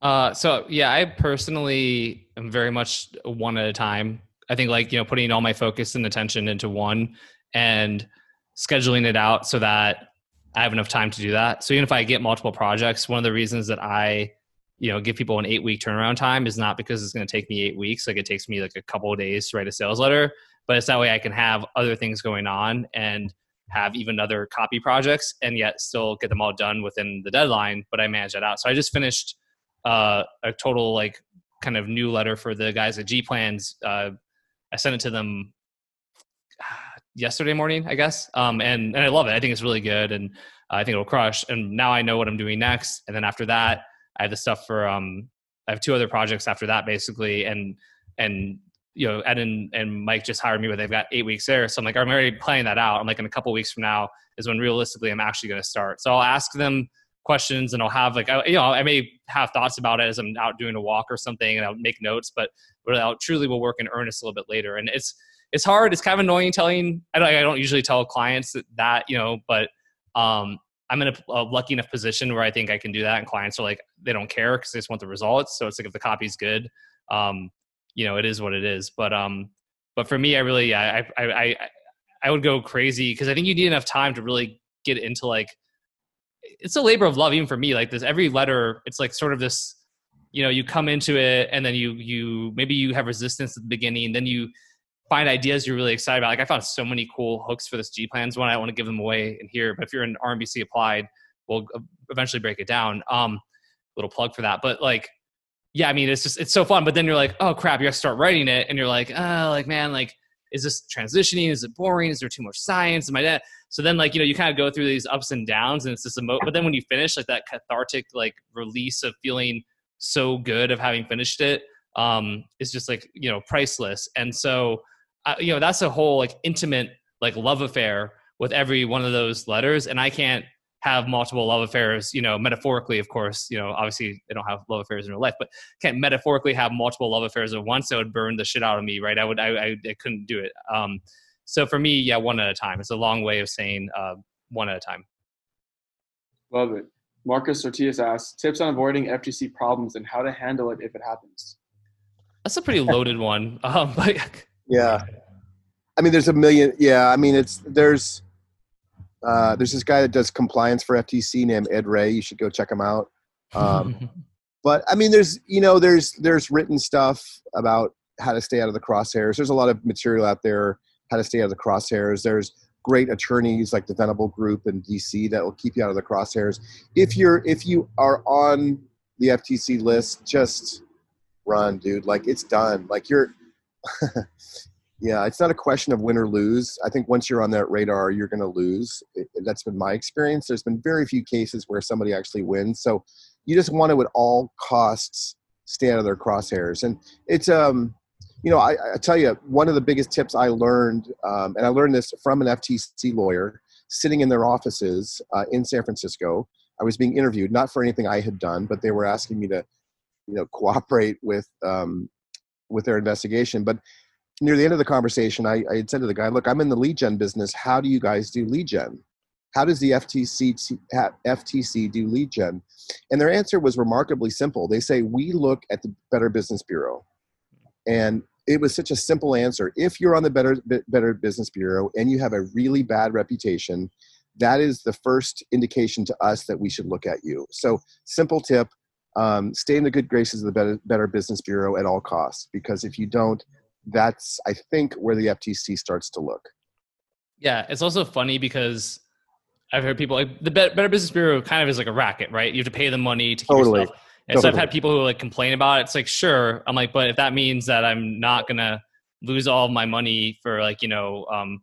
Uh, so yeah, I personally am very much one at a time. I think like, you know, putting all my focus and attention into one and scheduling it out so that I have enough time to do that. So even if I get multiple projects, one of the reasons that I, you know, give people an eight week turnaround time is not because it's going to take me eight weeks. Like it takes me like a couple of days to write a sales letter, but it's that way I can have other things going on and have even other copy projects and yet still get them all done within the deadline. But I manage that out. So I just finished uh, a total like kind of new letter for the guys at G Plans uh, I sent it to them yesterday morning, I guess. Um, and and I love it. I think it's really good, and uh, I think it'll crush. And now I know what I'm doing next. And then after that, I have the stuff for um, I have two other projects after that, basically, and and you know, Ed and, and Mike just hired me, but they've got eight weeks there. So I'm like, I'm already planning that out. I'm like, in a couple weeks from now is when realistically I'm actually going to start. So I'll ask them questions and I'll have like, you know, I may have thoughts about it as I'm out doing a walk or something and I'll make notes, but, but I'll truly will work in earnest a little bit later. And it's, it's hard. It's kind of annoying telling, I don't, I don't usually tell clients that, that you know, but, um, I'm in a, a, lucky enough position where I think I can do that. And clients are like, they don't care because they just want the results. So it's like, if the copy's good, um, you know, it is what it is. But, um, but for me, I really, I, I, I, I would go crazy because I think you need enough time to really get into like it's a labor of love even for me like this every letter it's like sort of this you know you come into it and then you you maybe you have resistance at the beginning then you find ideas you're really excited about like i found so many cool hooks for this g plans one i want to give them away in here but if you're in rmbc applied we'll eventually break it down um little plug for that but like yeah i mean it's just it's so fun but then you're like oh crap you have to start writing it and you're like oh like man like is this transitioning? Is it boring? Is there too much science? Am I that? So then like, you know, you kind of go through these ups and downs and it's just emo, but then when you finish like that cathartic, like release of feeling so good of having finished it, um, is just like, you know, priceless. And so, uh, you know, that's a whole like intimate, like love affair with every one of those letters. And I can't have multiple love affairs, you know, metaphorically, of course, you know, obviously they don't have love affairs in real life, but can't metaphorically have multiple love affairs at once. That would burn the shit out of me, right? I would, I, I, I couldn't do it. Um, so for me, yeah, one at a time. It's a long way of saying uh, one at a time. Love it. Marcus Ortiz asks tips on avoiding FTC problems and how to handle it if it happens. That's a pretty loaded one. Um, but yeah, I mean, there's a million. Yeah, I mean, it's there's uh, there's this guy that does compliance for FTC named Ed Reay. You should go check him out. Um, but I mean, there's you know there's there's written stuff about how to stay out of the crosshairs. There's a lot of material out there how to stay out of the crosshairs. There's great attorneys like the Venable Group in DC that will keep you out of the crosshairs. If you're if you are on the FTC list, just run, dude. Like it's done. Like you're Yeah, it's not a question of win or lose. I think once you're on that radar, you're going to lose. That's been my experience. There's been very few cases where somebody actually wins. So you just want to, at all costs, stay out of their crosshairs. And it's, um, you know, I, I tell you, one of the biggest tips I learned, um, and I learned this from an FTC lawyer sitting in their offices uh, in San Francisco. I was being interviewed, not for anything I had done, but they were asking me to, you know, cooperate with um, with their investigation. But near the end of the conversation, I, I had said to the guy, "Look, I'm in the lead gen business. How do you guys do lead gen? How does the FTC FTC do lead gen?" And their answer was remarkably simple. They say, "We look at the Better Business Bureau," and it was such a simple answer. If you're on the Better Better Business Bureau and you have a really bad reputation, that is the first indication to us that we should look at you. So, simple tip: um, stay in the good graces of the Better, Better Business Bureau at all costs. Because if you don't, that's I think where the FTC starts to look. Yeah, it's also funny because I've heard people like the Better Business Bureau kind of is like a racket, right? You have to pay the money to keep totally. And totally. so I've had people who like complain about it. It's like, sure. I'm like, but if that means that I'm not gonna lose all of my money for like, you know, um,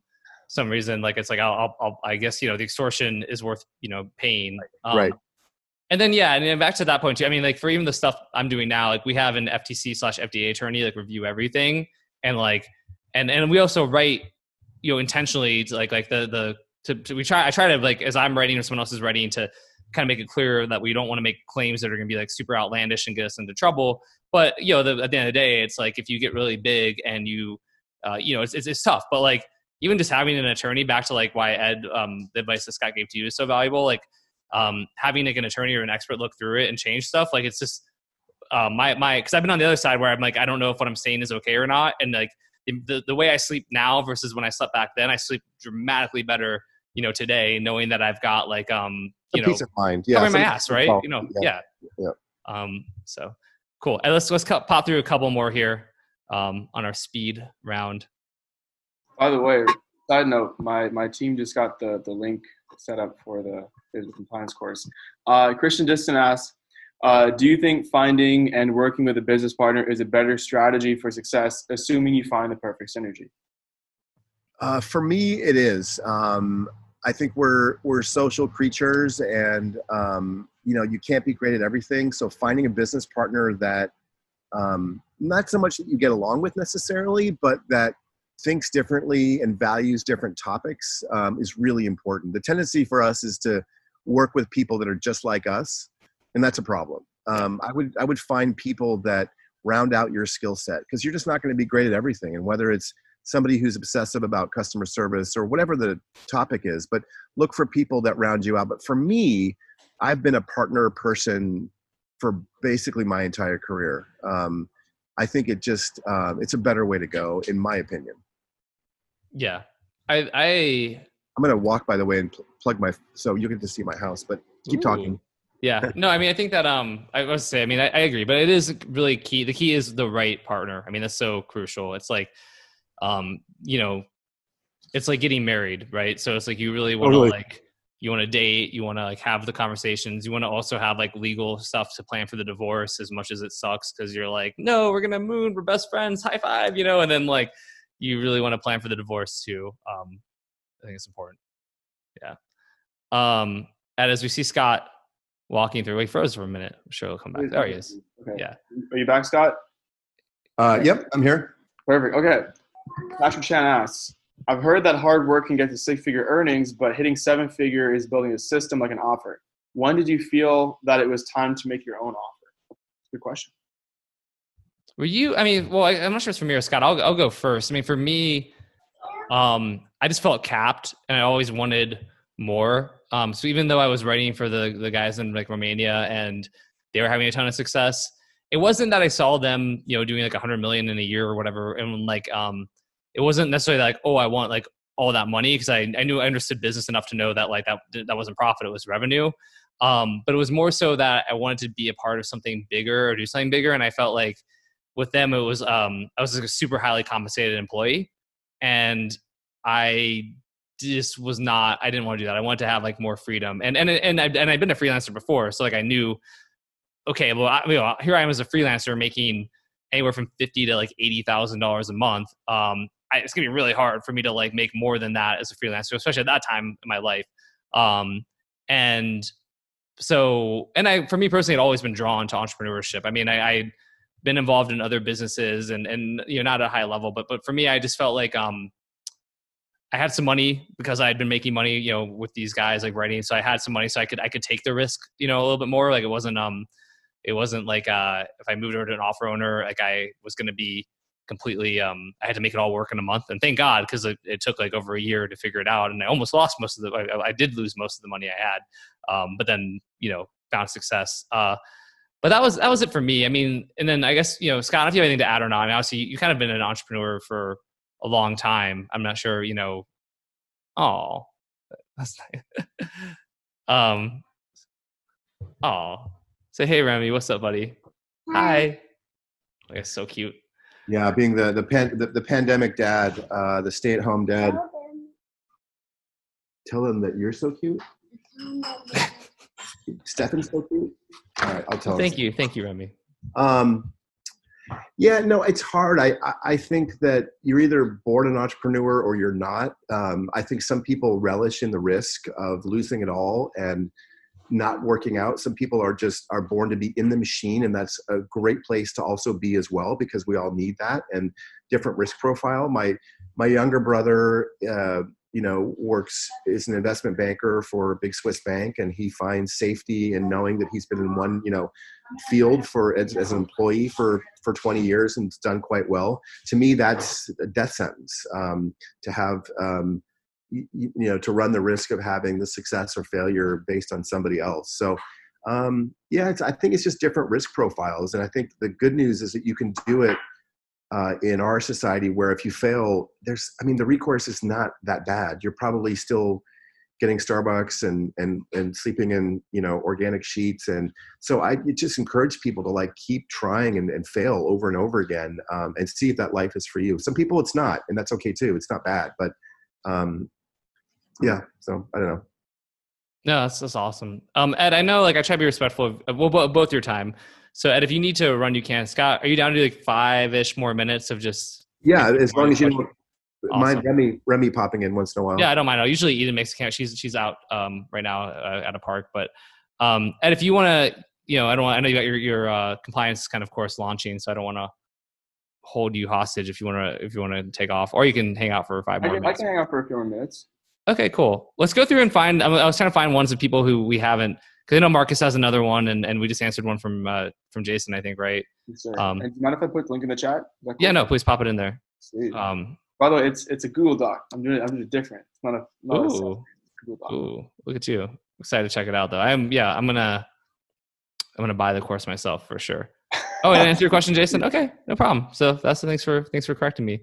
some reason, like it's like I'll, I'll, I'll, i guess you know the extortion is worth you know paying. Um, right. And then yeah, and then back to that point too. I mean, like for even the stuff I'm doing now, like we have an FTC slash FDA attorney like review everything, and like and and we also write you know intentionally to like like the the to, to, we try i try to like as i'm writing or someone else is writing to kind of make it clear that we don't want to make claims that are going to be like super outlandish and get us into trouble but you know the, at the end of the day it's like if you get really big and you uh, you know it's, it's, it's tough but like even just having an attorney back to like why ed um, the advice that scott gave to you is so valuable like um, having like an attorney or an expert look through it and change stuff like it's just uh, my my because I've been on the other side where I'm like I don't know if what I'm saying is okay or not, and like the the way I sleep now versus when I slept back then, I sleep dramatically better. You know, today knowing that I've got like um you a know peace of mind, yeah, covering my ass, right? You know, yeah. yeah, yeah. Um, so cool. And let's let's cut, pop through a couple more here um, on our speed round. By the way, side note, my my team just got the the link set up for the, the compliance course. Uh, Christian Diston asks, uh, do you think finding and working with a business partner is a better strategy for success, assuming you find the perfect synergy? Uh, for me, it is. Um, I think we're we're social creatures, and um, you know you can't be great at everything. So finding a business partner that um, not so much that you get along with necessarily, but that thinks differently and values different topics um, is really important. The tendency for us is to work with people that are just like us, and that's a problem. Um, I would I would find people that round out your skill set because you're just not going to be great at everything. And whether it's somebody who's obsessive about customer service or whatever the topic is, but look for people that round you out. But for me, I've been a partner person for basically my entire career. Um, I think it just um, it's a better way to go, in my opinion. Yeah, I, I I'm gonna walk by the way and plug my so you get to see my house, but keep Ooh. talking. Yeah, no, I mean, I think that um, I was say, I mean, I, I, agree, but it is really key. The key is the right partner. I mean, that's so crucial. It's like, um, you know, it's like getting married, right? So it's like you really want to totally. like you want to date, you want to like have the conversations, you want to also have like legal stuff to plan for the divorce as much as it sucks because you're like, no, we're gonna moon, we're best friends, high five, you know, and then like you really want to plan for the divorce too. Um, I think it's important. Yeah. Um, and as we see Scott walking through, he froze for a minute. I'm sure he'll come back. There he is. Okay. Yeah. Are you back, Scott? Uh, yep, I'm here. Perfect. Okay. Patrick Chan asks, I've heard that hard work can get to six figure earnings, but hitting seven figure is building a system like an offer. When did you feel that it was time to make your own offer? Good question. Were you, I mean, well, I, am not sure it's for me or Scott. I'll, I'll go first. I mean, for me, um, I just felt capped and I always wanted more. Um, so even though I was writing for the, the guys in like Romania and they were having a ton of success, it wasn't that I saw them, you know, doing like a hundred million in a year or whatever. And like, um, it wasn't necessarily like, oh, I want like all that money because I, I knew I understood business enough to know that like that that wasn't profit, it was revenue. Um, but it was more so that I wanted to be a part of something bigger or do something bigger, and I felt like with them it was um, I was like a super highly compensated employee, and I just was not. I didn't want to do that. I wanted to have like more freedom, and and and I and I'd been a freelancer before, so like I knew, okay, well, I, you know, here I am as a freelancer making anywhere from fifty to like eighty thousand dollars a month. Um, I, it's gonna be really hard for me to like make more than that as a freelancer, especially at that time in my life. Um, and so, and I, for me personally, had always been drawn to entrepreneurship. I mean, I, I been involved in other businesses and and you know not at a high level, but but for me, I just felt like um, I had some money because I had been making money, you know, with these guys like writing. So I had some money, so I could I could take the risk, you know, a little bit more. Like it wasn't um, it wasn't like uh, if I moved over to an offer owner, like I was going to be completely um i had to make it all work in a month and thank god because it, it, took like over a year to figure it out and i almost lost most of the i, I did lose most of the money i had um but then you know found success uh but that was that was it for me i mean and then i guess you know scott if you have anything to add or not I mean, obviously you kind of been an entrepreneur for a long time i'm not sure you know oh that's nice um oh say hey remy what's up buddy hi, hi. guess so cute yeah, being the the pan, the, the pandemic dad, uh, the stay at home dad. Tell them that you're so cute. Stefan's so cute. All right, I'll tell. Thank you, thank you, Remy. Um, yeah, no, it's hard. I I think that you're either born an entrepreneur or you're not. Um, I think some people relish in the risk of losing it all and not working out some people are just are born to be in the machine and that's a great place to also be as well because we all need that and different risk profile my my younger brother uh, you know works is an investment banker for a big swiss bank and he finds safety in knowing that he's been in one you know field for as, as an employee for for 20 years and done quite well. To me that's a death sentence um, to have um, you, you know to run the risk of having the success or failure based on somebody else. So um, yeah i think it's just different risk profiles and i think the good news is that you can do it uh, in our society where if you fail there's i mean the recourse is not that bad you're probably still getting starbucks and and and sleeping in you know organic sheets and so i just encourage people to like keep trying and, and fail over and over again um, and see if that life is for you some people it's not and that's okay too it's not bad but um, yeah, so I don't know. No, that's that's awesome. Um, Ed, I know like I try to be respectful of well, both your time. So Ed, if you need to run, you can. Scott, are you down to like five ish more minutes of just? Yeah, as long as you don't, Awesome. Mind Remy Remy popping in once in a while. Yeah, I don't mind. I usually Eden makes a camera. She's she's out um, right now uh, at a park, but um, and if you want to, you know, I don't. Want, I know you got your your uh, compliance kind of course launching, so I don't want to hold you hostage if you want to if you want to take off, or you can hang out for five more can, minutes. I can hang out for a few more minutes. Okay, cool. Let's go through and find. I was trying to find ones of people who we haven't, because I know Marcus has another one, and, and we just answered one from uh, from Jason, I think, right? Yes, um, and do you mind if I put the link in the chat? Cool? Yeah, no, please pop it in there. Sweet. Um, By the way, it's it's a Google Doc. I'm doing it. I'm doing it different. It's not a, not ooh, a Google Doc. Ooh, look at you! Excited to check it out, though. I'm yeah. I'm gonna I'm gonna buy the course myself for sure. Oh, and answer your question, Jason. Okay, no problem. So that's the thanks for thanks for correcting me.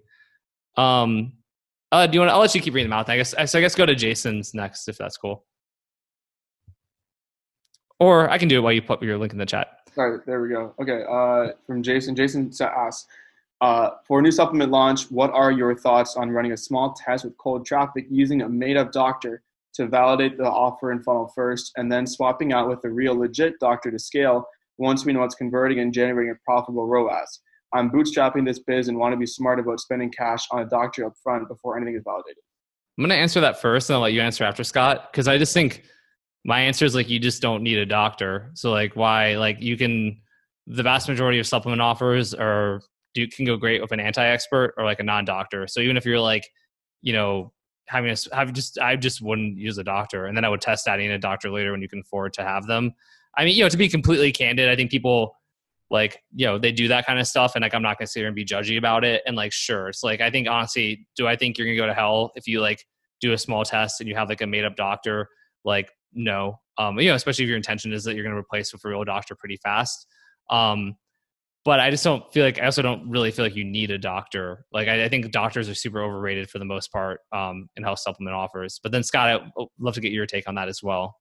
Um, uh, do you want? I'll let you keep reading them out. I guess. So I guess go to Jason's next, if that's cool. Or I can do it while you put your link in the chat. All right, there we go. Okay, uh, from Jason. Jason asks, uh, for a new supplement launch, what are your thoughts on running a small test with cold traffic using a made-up doctor to validate the offer and funnel first, and then swapping out with a real legit doctor to scale once we know it's converting and generating a profitable ROAS? I'm bootstrapping this biz and want to be smart about spending cash on a doctor up front before anything is validated. I'm going to answer that first and I'll let you answer after Scott because I just think my answer is like you just don't need a doctor. So like why like you can the vast majority of supplement offers are do can go great with an anti-expert or like a non-doctor. So even if you're like, you know, having a have just I just wouldn't use a doctor and then I would test adding a doctor later when you can afford to have them. I mean, you know, to be completely candid, I think people like you know they do that kind of stuff and like i'm not gonna sit here and be judgy about it and like sure it's like i think honestly do i think you're gonna go to hell if you like do a small test and you have like a made up doctor like no um you know especially if your intention is that you're gonna replace with a real doctor pretty fast um but i just don't feel like i also don't really feel like you need a doctor. Like i, I think doctors are super overrated for the most part um in health supplement offers but then scott i'd love to get your take on that as well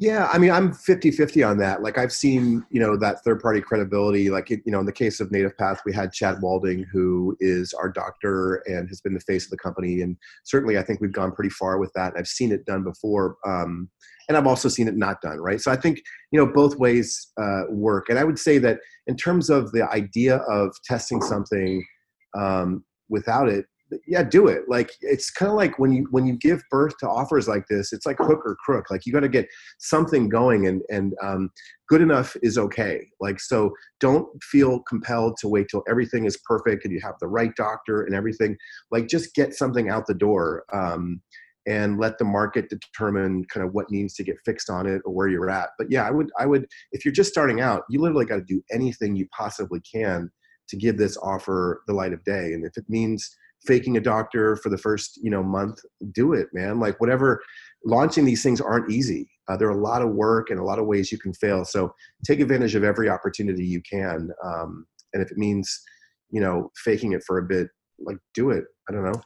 yeah, I mean, I'm 50 50 on that. Like, I've seen, you know, that third party credibility. Like, you know, in the case of Native Path, we had Chad Walding, who is our doctor and has been the face of the company. And certainly, I think we've gone pretty far with that. I've seen it done before. Um, and I've also seen it not done, right? So I think, you know, both ways uh, work. And I would say that in terms of the idea of testing something um, without it, yeah do it. Like it's kind of like when you when you give birth to offers like this it's like hook or crook. Like you got to get something going and and um, good enough is okay. Like so don't feel compelled to wait till everything is perfect and you have the right doctor and everything. Like just get something out the door um, and let the market determine kind of what needs to get fixed on it or where you're at. But yeah i would i would if you're just starting out you literally got to do anything you possibly can to give this offer the light of day. And if it means faking a doctor for the first you know month do it man. Like whatever launching these things aren't easy. Uh, there are a lot of work and a lot of ways you can fail. So take advantage of every opportunity you can um, and if it means you know faking it for a bit like do it. I don't know.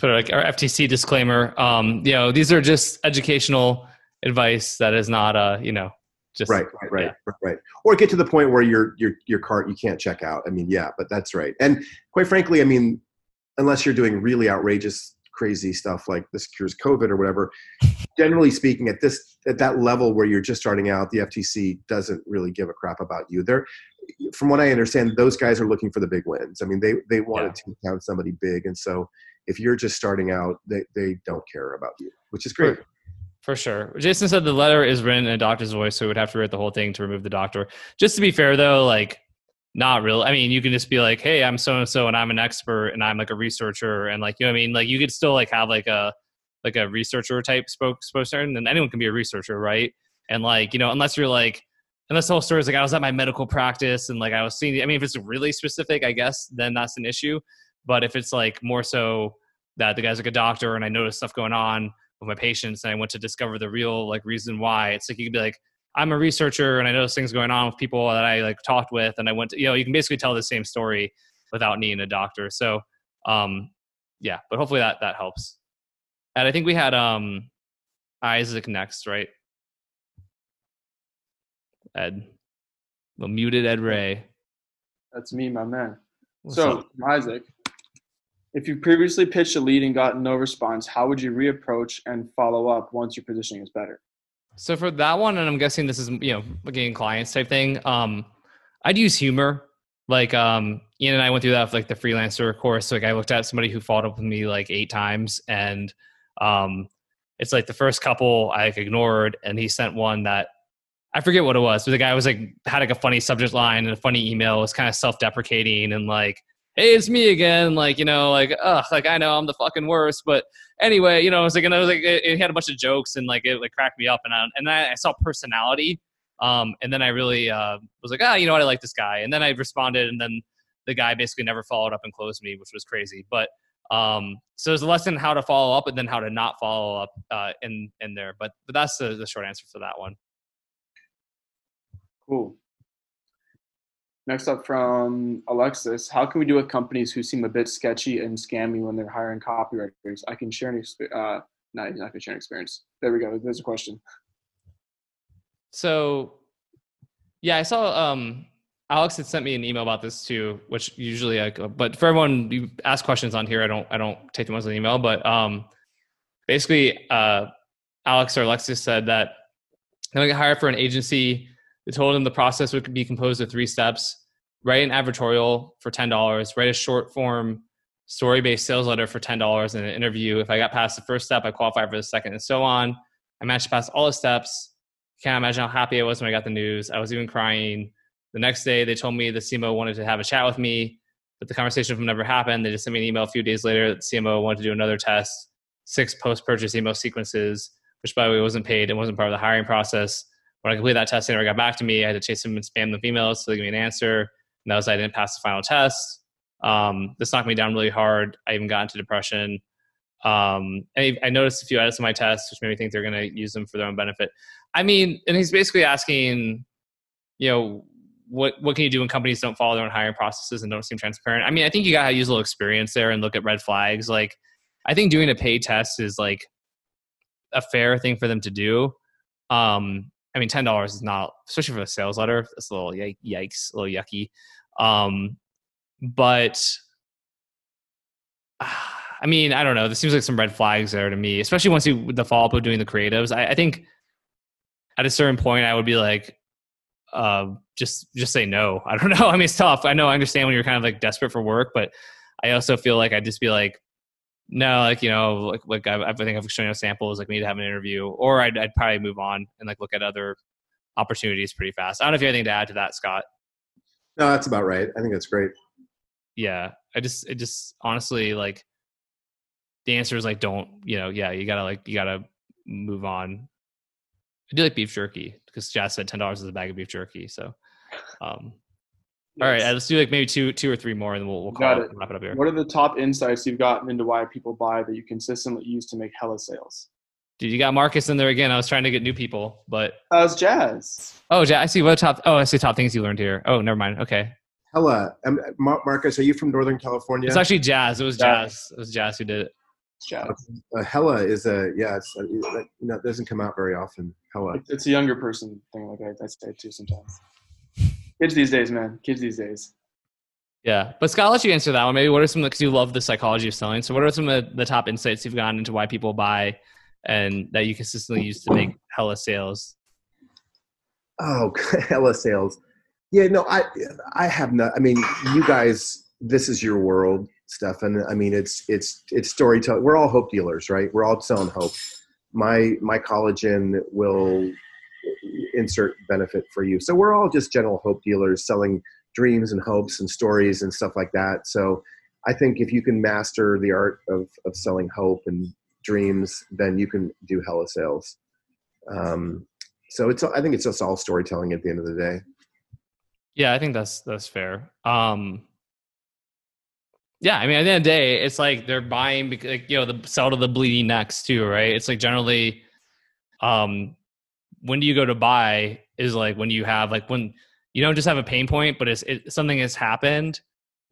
Put like our ftc disclaimer. Um, you know these are just educational advice that is not uh you know just right right right, yeah. right. Or get to the point where your your your cart you can't check out. I mean yeah but that's right. And quite frankly i mean unless you're doing really outrageous crazy stuff like this cures covid or whatever generally speaking at this at that level where you're just starting out the ftc doesn't really give a crap about you. They're from what i understand those guys are looking for the big wins. I mean they they wanted yeah. to count somebody big and so if you're just starting out they, they don't care about you which is great. for, for sure. Jason said the letter is written in a doctor's voice so we would have to write the whole thing to remove the doctor. Just to be fair though like not really. I mean, you can just be like, "Hey, I'm so and so, and I'm an expert, and I'm like a researcher, and like you know, what I mean, like you could still like have like a like a researcher type spokesperson, and anyone can be a researcher, right? And like you know, unless you're like, unless the whole story is like I was at my medical practice and like I was seeing. I mean, if it's really specific, I guess then that's an issue. But if it's like more so that the guy's like a doctor and I noticed stuff going on with my patients and I went to discover the real like reason why, it's like you could be like, I'm a researcher and I know things going on with people that I like talked with and I went to, you know, you can basically tell the same story without needing a doctor. So, um, yeah, but hopefully that, that helps. And I think we had, um, Isaac next, right? Ed, the muted Ed Reay. That's me, my man. What's so, up? Isaac, if you previously pitched a lead and got no response, how would you reapproach and follow up once your positioning is better? So for that one, and I'm guessing this is you know getting clients type thing. Um, I'd use humor, like um, Ian and I went through that with like the freelancer course. So, like I looked at somebody who followed up with me like eight times and um it's like the first couple I like, ignored and he sent one that I forget what it was, but the guy was like had like a funny subject line and a funny email. It was kind of self-deprecating and like, "Hey, it's me again." Like you know, like ugh, like I know I'm the fucking worst, but anyway, you know, it was like, and it was like it, it had a bunch of jokes and like it like cracked me up, and I, and I, I saw personality, um, and then I really uh, was like, ah, oh, you know what, I like this guy, and then I responded, and then the guy basically never followed up and closed me, which was crazy, but. Um, so there's a lesson how to follow up and then how to not follow up uh, in in there, but but that's the, the short answer for that one. Cool. Next up from Alexis, how can we do with companies who seem a bit sketchy and scammy when they're hiring copywriters? I can share an experience. Uh, not, not gonna share an experience. There we go. There's a question. So, yeah, I saw um, Alex had sent me an email about this too, which usually I. But for everyone, you ask questions on here. I don't. I don't take them as an email. But um, basically, uh, Alex or Alexis said that they get hired for an agency they told him the process would be composed of three steps write an advertorial for $10, write a short form story based sales letter for $10 and an interview. If I got past the first step, I qualify for the second and so on. I managed to pass all the steps. Can't imagine how happy I was when I got the news. I was even crying. The next day, they told me the CMO wanted to have a chat with me, but the conversation never happened. They just sent me an email a few days later that the CMO wanted to do another test, six post purchase email sequences, which by the way wasn't paid and wasn't part of the hiring process when I completed that test, they never got back to me. I had to chase them and spam them emails so they give me an answer. And that was I didn't pass the final test. Um, this knocked me down really hard. I even got into depression. Um, and I noticed a few edits in my tests, which made me think they're going to use them for their own benefit. I mean, and he's basically asking, you know, what what can you do when companies don't follow their own hiring processes and don't seem transparent? I mean, I think you got to use a little experience there and look at red flags. Like, I think doing a paid test is like a fair thing for them to do. Um, I mean, ten dollars is not, especially for a sales letter. It's a little yikes, a little yucky. Um, but I mean, I don't know. This seems like some red flags there to me, especially once you the follow up of doing the creatives. I, I think at a certain point, I would be like, uh, just just say no. I don't know. I mean, it's tough. I know. I understand when you're kind of like desperate for work, but I also feel like I'd just be like, no, like you know, like like I, I think I've shown you samples. Like we need to have an interview, or I'd I'd probably move on and like look at other opportunities pretty fast. I don't know if you have anything to add to that, Scott. No, that's about right. I think that's great. Yeah, I just it just honestly like the answer is like don't you know yeah you gotta like you gotta move on. I do like beef jerky because Jazz said ten dollars is a bag of beef jerky. So, um, all right, let's do like maybe two, two or three more, and then we'll, we'll call it, it. wrap it up here. What are the top insights you've gotten into why people buy that you consistently use to make hella sales? Dude, you got Marcus in there again. I was trying to get new people, but uh, it's Jazz. Oh, Jazz. I see what top. Oh, I see top things you learned here. Oh, never mind. Okay. Hella, um, Marcus, are you from Northern California? It's actually Jazz. It was Jazz. Jazz. It was Jazz who did it. Jazz. Uh, Hella is a yeah. It's uh, you know, it doesn't come out very often. Hella. It's a younger person thing, like I, I say too sometimes. Kids these days, man. Kids these days. Yeah, but Scott, I'll let you answer that one. Maybe what are some because you love the psychology of selling. So, what are some of the, the top insights you've gotten into why people buy, and that you consistently use to make hella sales? Oh, hella sales. Yeah, no, I I have not. I mean, you guys, this is your world, Stefan. I mean, it's it's it's storytelling. We're all hope dealers, right? We're all selling hope. My my collagen will insert benefit for you. So we're all just general hope dealers selling dreams and hopes and stories and stuff like that. So I think if you can master the art of, of selling hope and dreams, then you can do hella sales. Um, so it's I think it's just all storytelling at the end of the day. Yeah, I think that's that's fair. Um, yeah, I mean, at the end of the day, it's like they're buying, like, you know, the sell to the bleeding necks too, right? It's like generally, um, when do you go to buy is like when you have like when you don't just have a pain point, but it's it, something has happened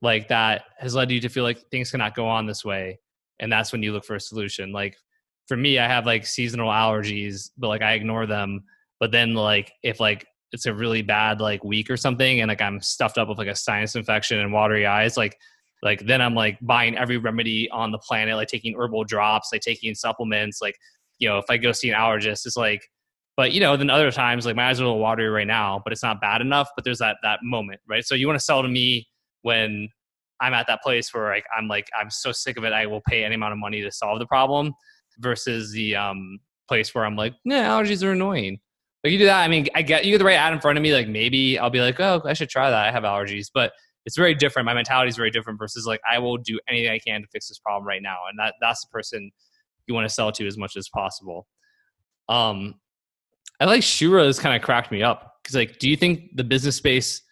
like that has led you to feel like things cannot go on this way, and that's when you look for a solution. Like for me, I have like seasonal allergies, but like I ignore them. But then like if like it's a really bad like week or something, and like I'm stuffed up with like a sinus infection and watery eyes, like like then I'm like buying every remedy on the planet, like taking herbal drops, like taking supplements, like you know if I go see an allergist, it's like but you know, then other times like my eyes are a little watery right now, but it's not bad enough. But there's that that moment, right? So you want to sell to me when I'm at that place where like I'm like I'm so sick of it, I will pay any amount of money to solve the problem, versus the um, place where I'm like, yeah, allergies are annoying. Like you do that, I mean, I get you get the right ad in front of me, like maybe I'll be like, oh, I should try that. I have allergies, but it's very different. My mentality is very different versus like I will do anything I can to fix this problem right now, and that that's the person you want to sell to as much as possible. Um, I like Shura has kind of cracked me up because like, do you think the business space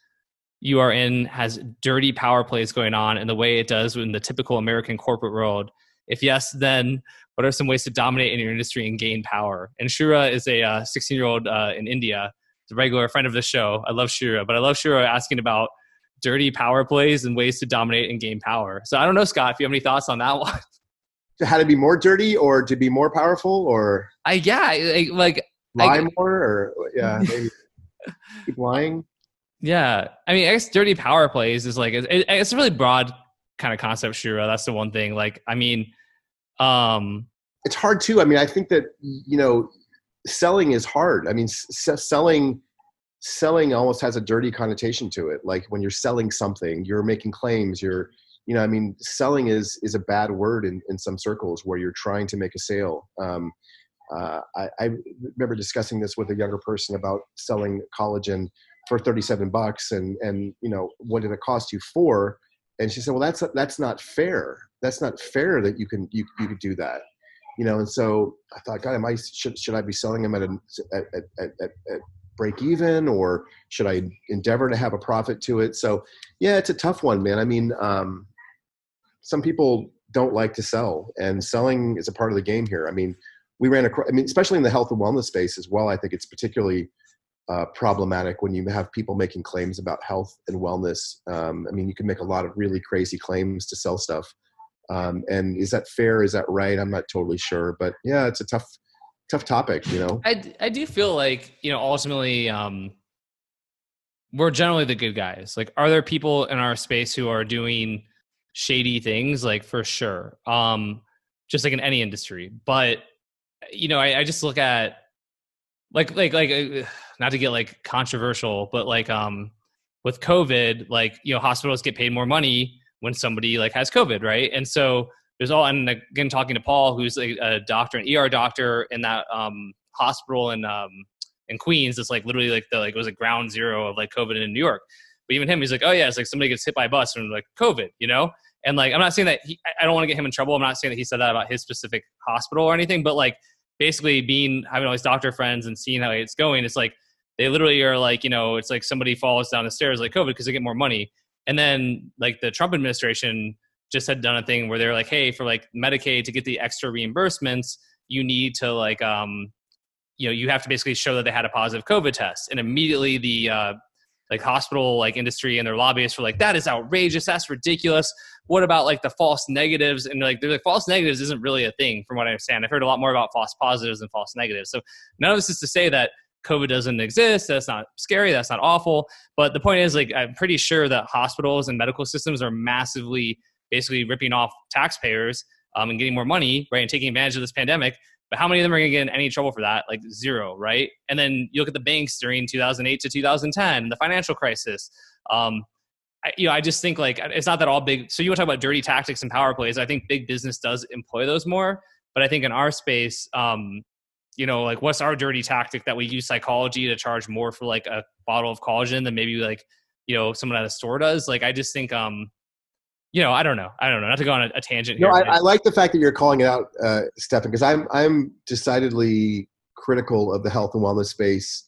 you are in has dirty power plays going on in the way it does in the typical American corporate world? If yes, then what are some ways to dominate in your industry and gain power? And Shura is a 16 uh, year old uh, in India. It's a regular friend of the show. I love Shura, but I love Shura asking about dirty power plays and ways to dominate and gain power. So I don't know, Scott, if you have any thoughts on that one. How to be more dirty or to be more powerful or? I yeah, like, like lie more or yeah maybe keep lying? Yeah i mean i guess dirty power plays is like it, it's a really broad kind of concept shura that's the one thing like i mean um it's hard too i mean i think that you know selling is hard i mean s- selling selling almost has a dirty connotation to it like when you're selling something you're making claims you're you know i mean selling is is a bad word in in some circles where you're trying to make a sale um uh, I, I, remember discussing this with a younger person about selling collagen for 37 bucks and and you know what did it cost you for? And she said well that's that's not fair. That's not fair that you can you, you could do that. You know and so i thought god am i should, should i be selling them at, a, at, at, at, at break even or should i endeavor to have a profit to it? So yeah it's a tough one man. I mean um, some people don't like to sell and selling is a part of the game here. I mean we ran across, I mean, especially in the health and wellness space as well, I think it's particularly uh, problematic when you have people making claims about health and wellness. Um, I mean, you can make a lot of really crazy claims to sell stuff. Um, and is that fair? Is that right? I'm not totally sure, but yeah, it's a tough, tough topic, you know? I, I do feel like, you know, ultimately, um, we're generally the good guys. Like, are there people in our space who are doing shady things? Like, for sure. Um, just like in any industry. But you know, I, I just look at like like like uh, not to get like controversial, but like um with COVID, like you know, hospitals get paid more money when somebody like has COVID, right? And so there's all and again talking to Paul, who's a, a doctor, an ER doctor in that um hospital in um in Queens. It's like literally like the like it was a ground zero of like COVID in New York. But even him, he's like, oh yeah, it's like somebody gets hit by a bus and like COVID, you know. And like, I'm not saying that he, I don't want to get him in trouble. I'm not saying that he said that about his specific hospital or anything, but like, basically being having all these doctor friends and seeing how it's going, it's like they literally are like, you know, it's like somebody falls down the stairs like COVID because they get more money. And then like the Trump administration just had done a thing where they're like, hey, for like Medicaid to get the extra reimbursements, you need to like um you know, you have to basically show that they had a positive COVID test. And immediately the uh like hospital like industry and their lobbyists were like that is outrageous that's ridiculous what about like the false negatives and like they're like false negatives isn't really a thing from what i understand i've heard a lot more about false positives than false negatives so none of this is to say that covid doesn't exist that's not scary that's not awful but the point is like i'm pretty sure that hospitals and medical systems are massively basically ripping off taxpayers um, and getting more money right and taking advantage of this pandemic but how many of them are going to get in any trouble for that? Like zero, right? And then you look at the banks during 2008 to 2010, the financial crisis. Um, I, you know, I just think like it's not that all big. So you want to talk about dirty tactics and power plays. I think big business does employ those more. But I think in our space, um, you know, like what's our dirty tactic that we use psychology to charge more for like a bottle of collagen than maybe like you know someone at a store does. Like I just think um, you know, I don't know. I don't know. Not to go on a, a tangent. No, here, I, I, like the fact that you're calling it out, uh, Stefan, because I'm I'm decidedly critical of the health and wellness space.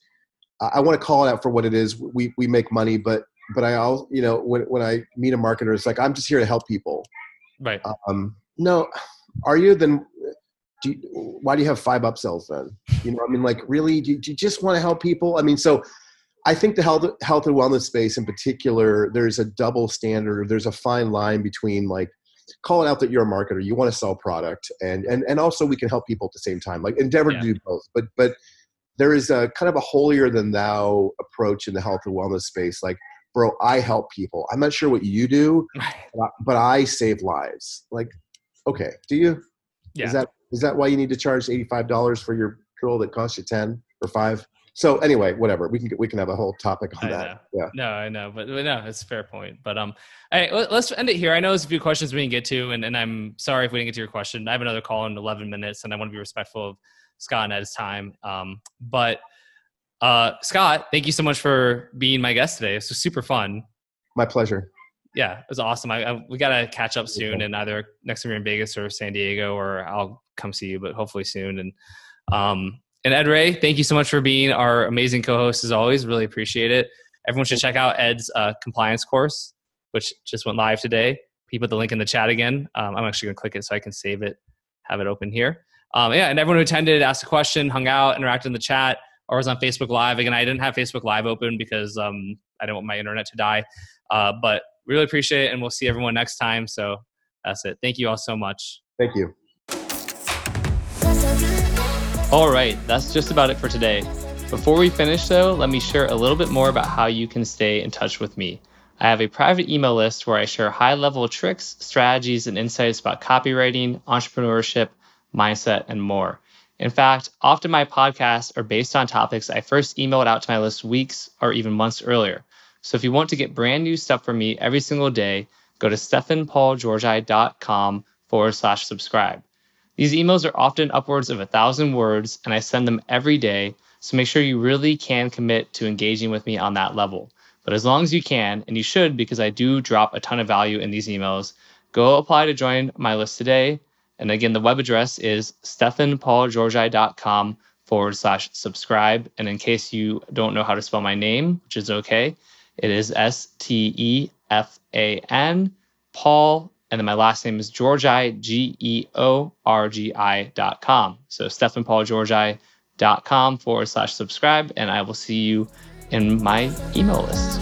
I, I want to call it out for what it is. We we make money, but but I also you know when when I meet a marketer, it's like I'm just here to help people. Right. Um. No, are you then? Do you, why do you have five upsells then? You know, I mean, like, really, do you, do you just want to help people? I mean, so I think the health health and wellness space in particular, there's a double standard. There's a fine line between like calling out that you're a marketer, you want to sell product, and and and also we can help people at the same time. Like endeavor yeah. to do both, but but there is a kind of a holier than thou approach in the health and wellness space. Like, bro, I help people. I'm not sure what you do, but I save lives. Like, okay, do you? Yeah. Is that is that why you need to charge eighty five dollars for your drill that costs you ten or five? so anyway, whatever. We can we can have a whole topic on I that. know. Yeah. No, I know, but, no, it's a fair point. But um, hey, let- let's end it here. I know there's a few questions we didn't get to, and, and I'm sorry if we didn't get to your question. I have another call in 11 minutes, and I want to be respectful of Scott and Ed's time. Um, but uh, Scott, thank you so much for being my guest today. This was super fun. My pleasure. Yeah, it was awesome. I, I we gotta catch up soon, and either next time you're in Vegas or San Diego, or I'll come see you, but hopefully soon. And um, and Ed Reay, thank you so much for being our amazing co-host as always. Really appreciate it. Everyone should check out Ed's uh, compliance course, which just went live today. He put the link in the chat again. Um, I'm actually gonna click it so I can save it, have it open here. Um, yeah, and everyone who attended, asked a question, hung out, interacted in the chat, or was on Facebook Live. Again, I didn't have Facebook Live open because um, I didn't want my internet to die. Uh, but really appreciate it, and we'll see everyone next time. So that's it. Thank you all so much. Thank you. All right, that's just about it for today. Before we finish, though, let me share a little bit more about how you can stay in touch with me. I have a private email list where I share high level tricks, strategies, and insights about copywriting, entrepreneurship, mindset, and more. In fact, often my podcasts are based on topics I first emailed out to my list weeks or even months earlier. So if you want to get brand new stuff from me every single day, go to stefanpaulgeorgi.com forward slash subscribe. These emails are often upwards of a thousand words, and I send them every day. So make sure you really can commit to engaging with me on that level. But as long as you can, and you should because I do drop a ton of value in these emails, go apply to join my list today. And again, the web address is stefanpaulgeorgi.com forward slash subscribe. And in case you don't know how to spell my name, which is okay, it is S T E F A N, Paul, and then my last name is Georgi, G E O R G I dot com. So stefanpaulgeorgi.com forward slash subscribe, and I will see you in my email list.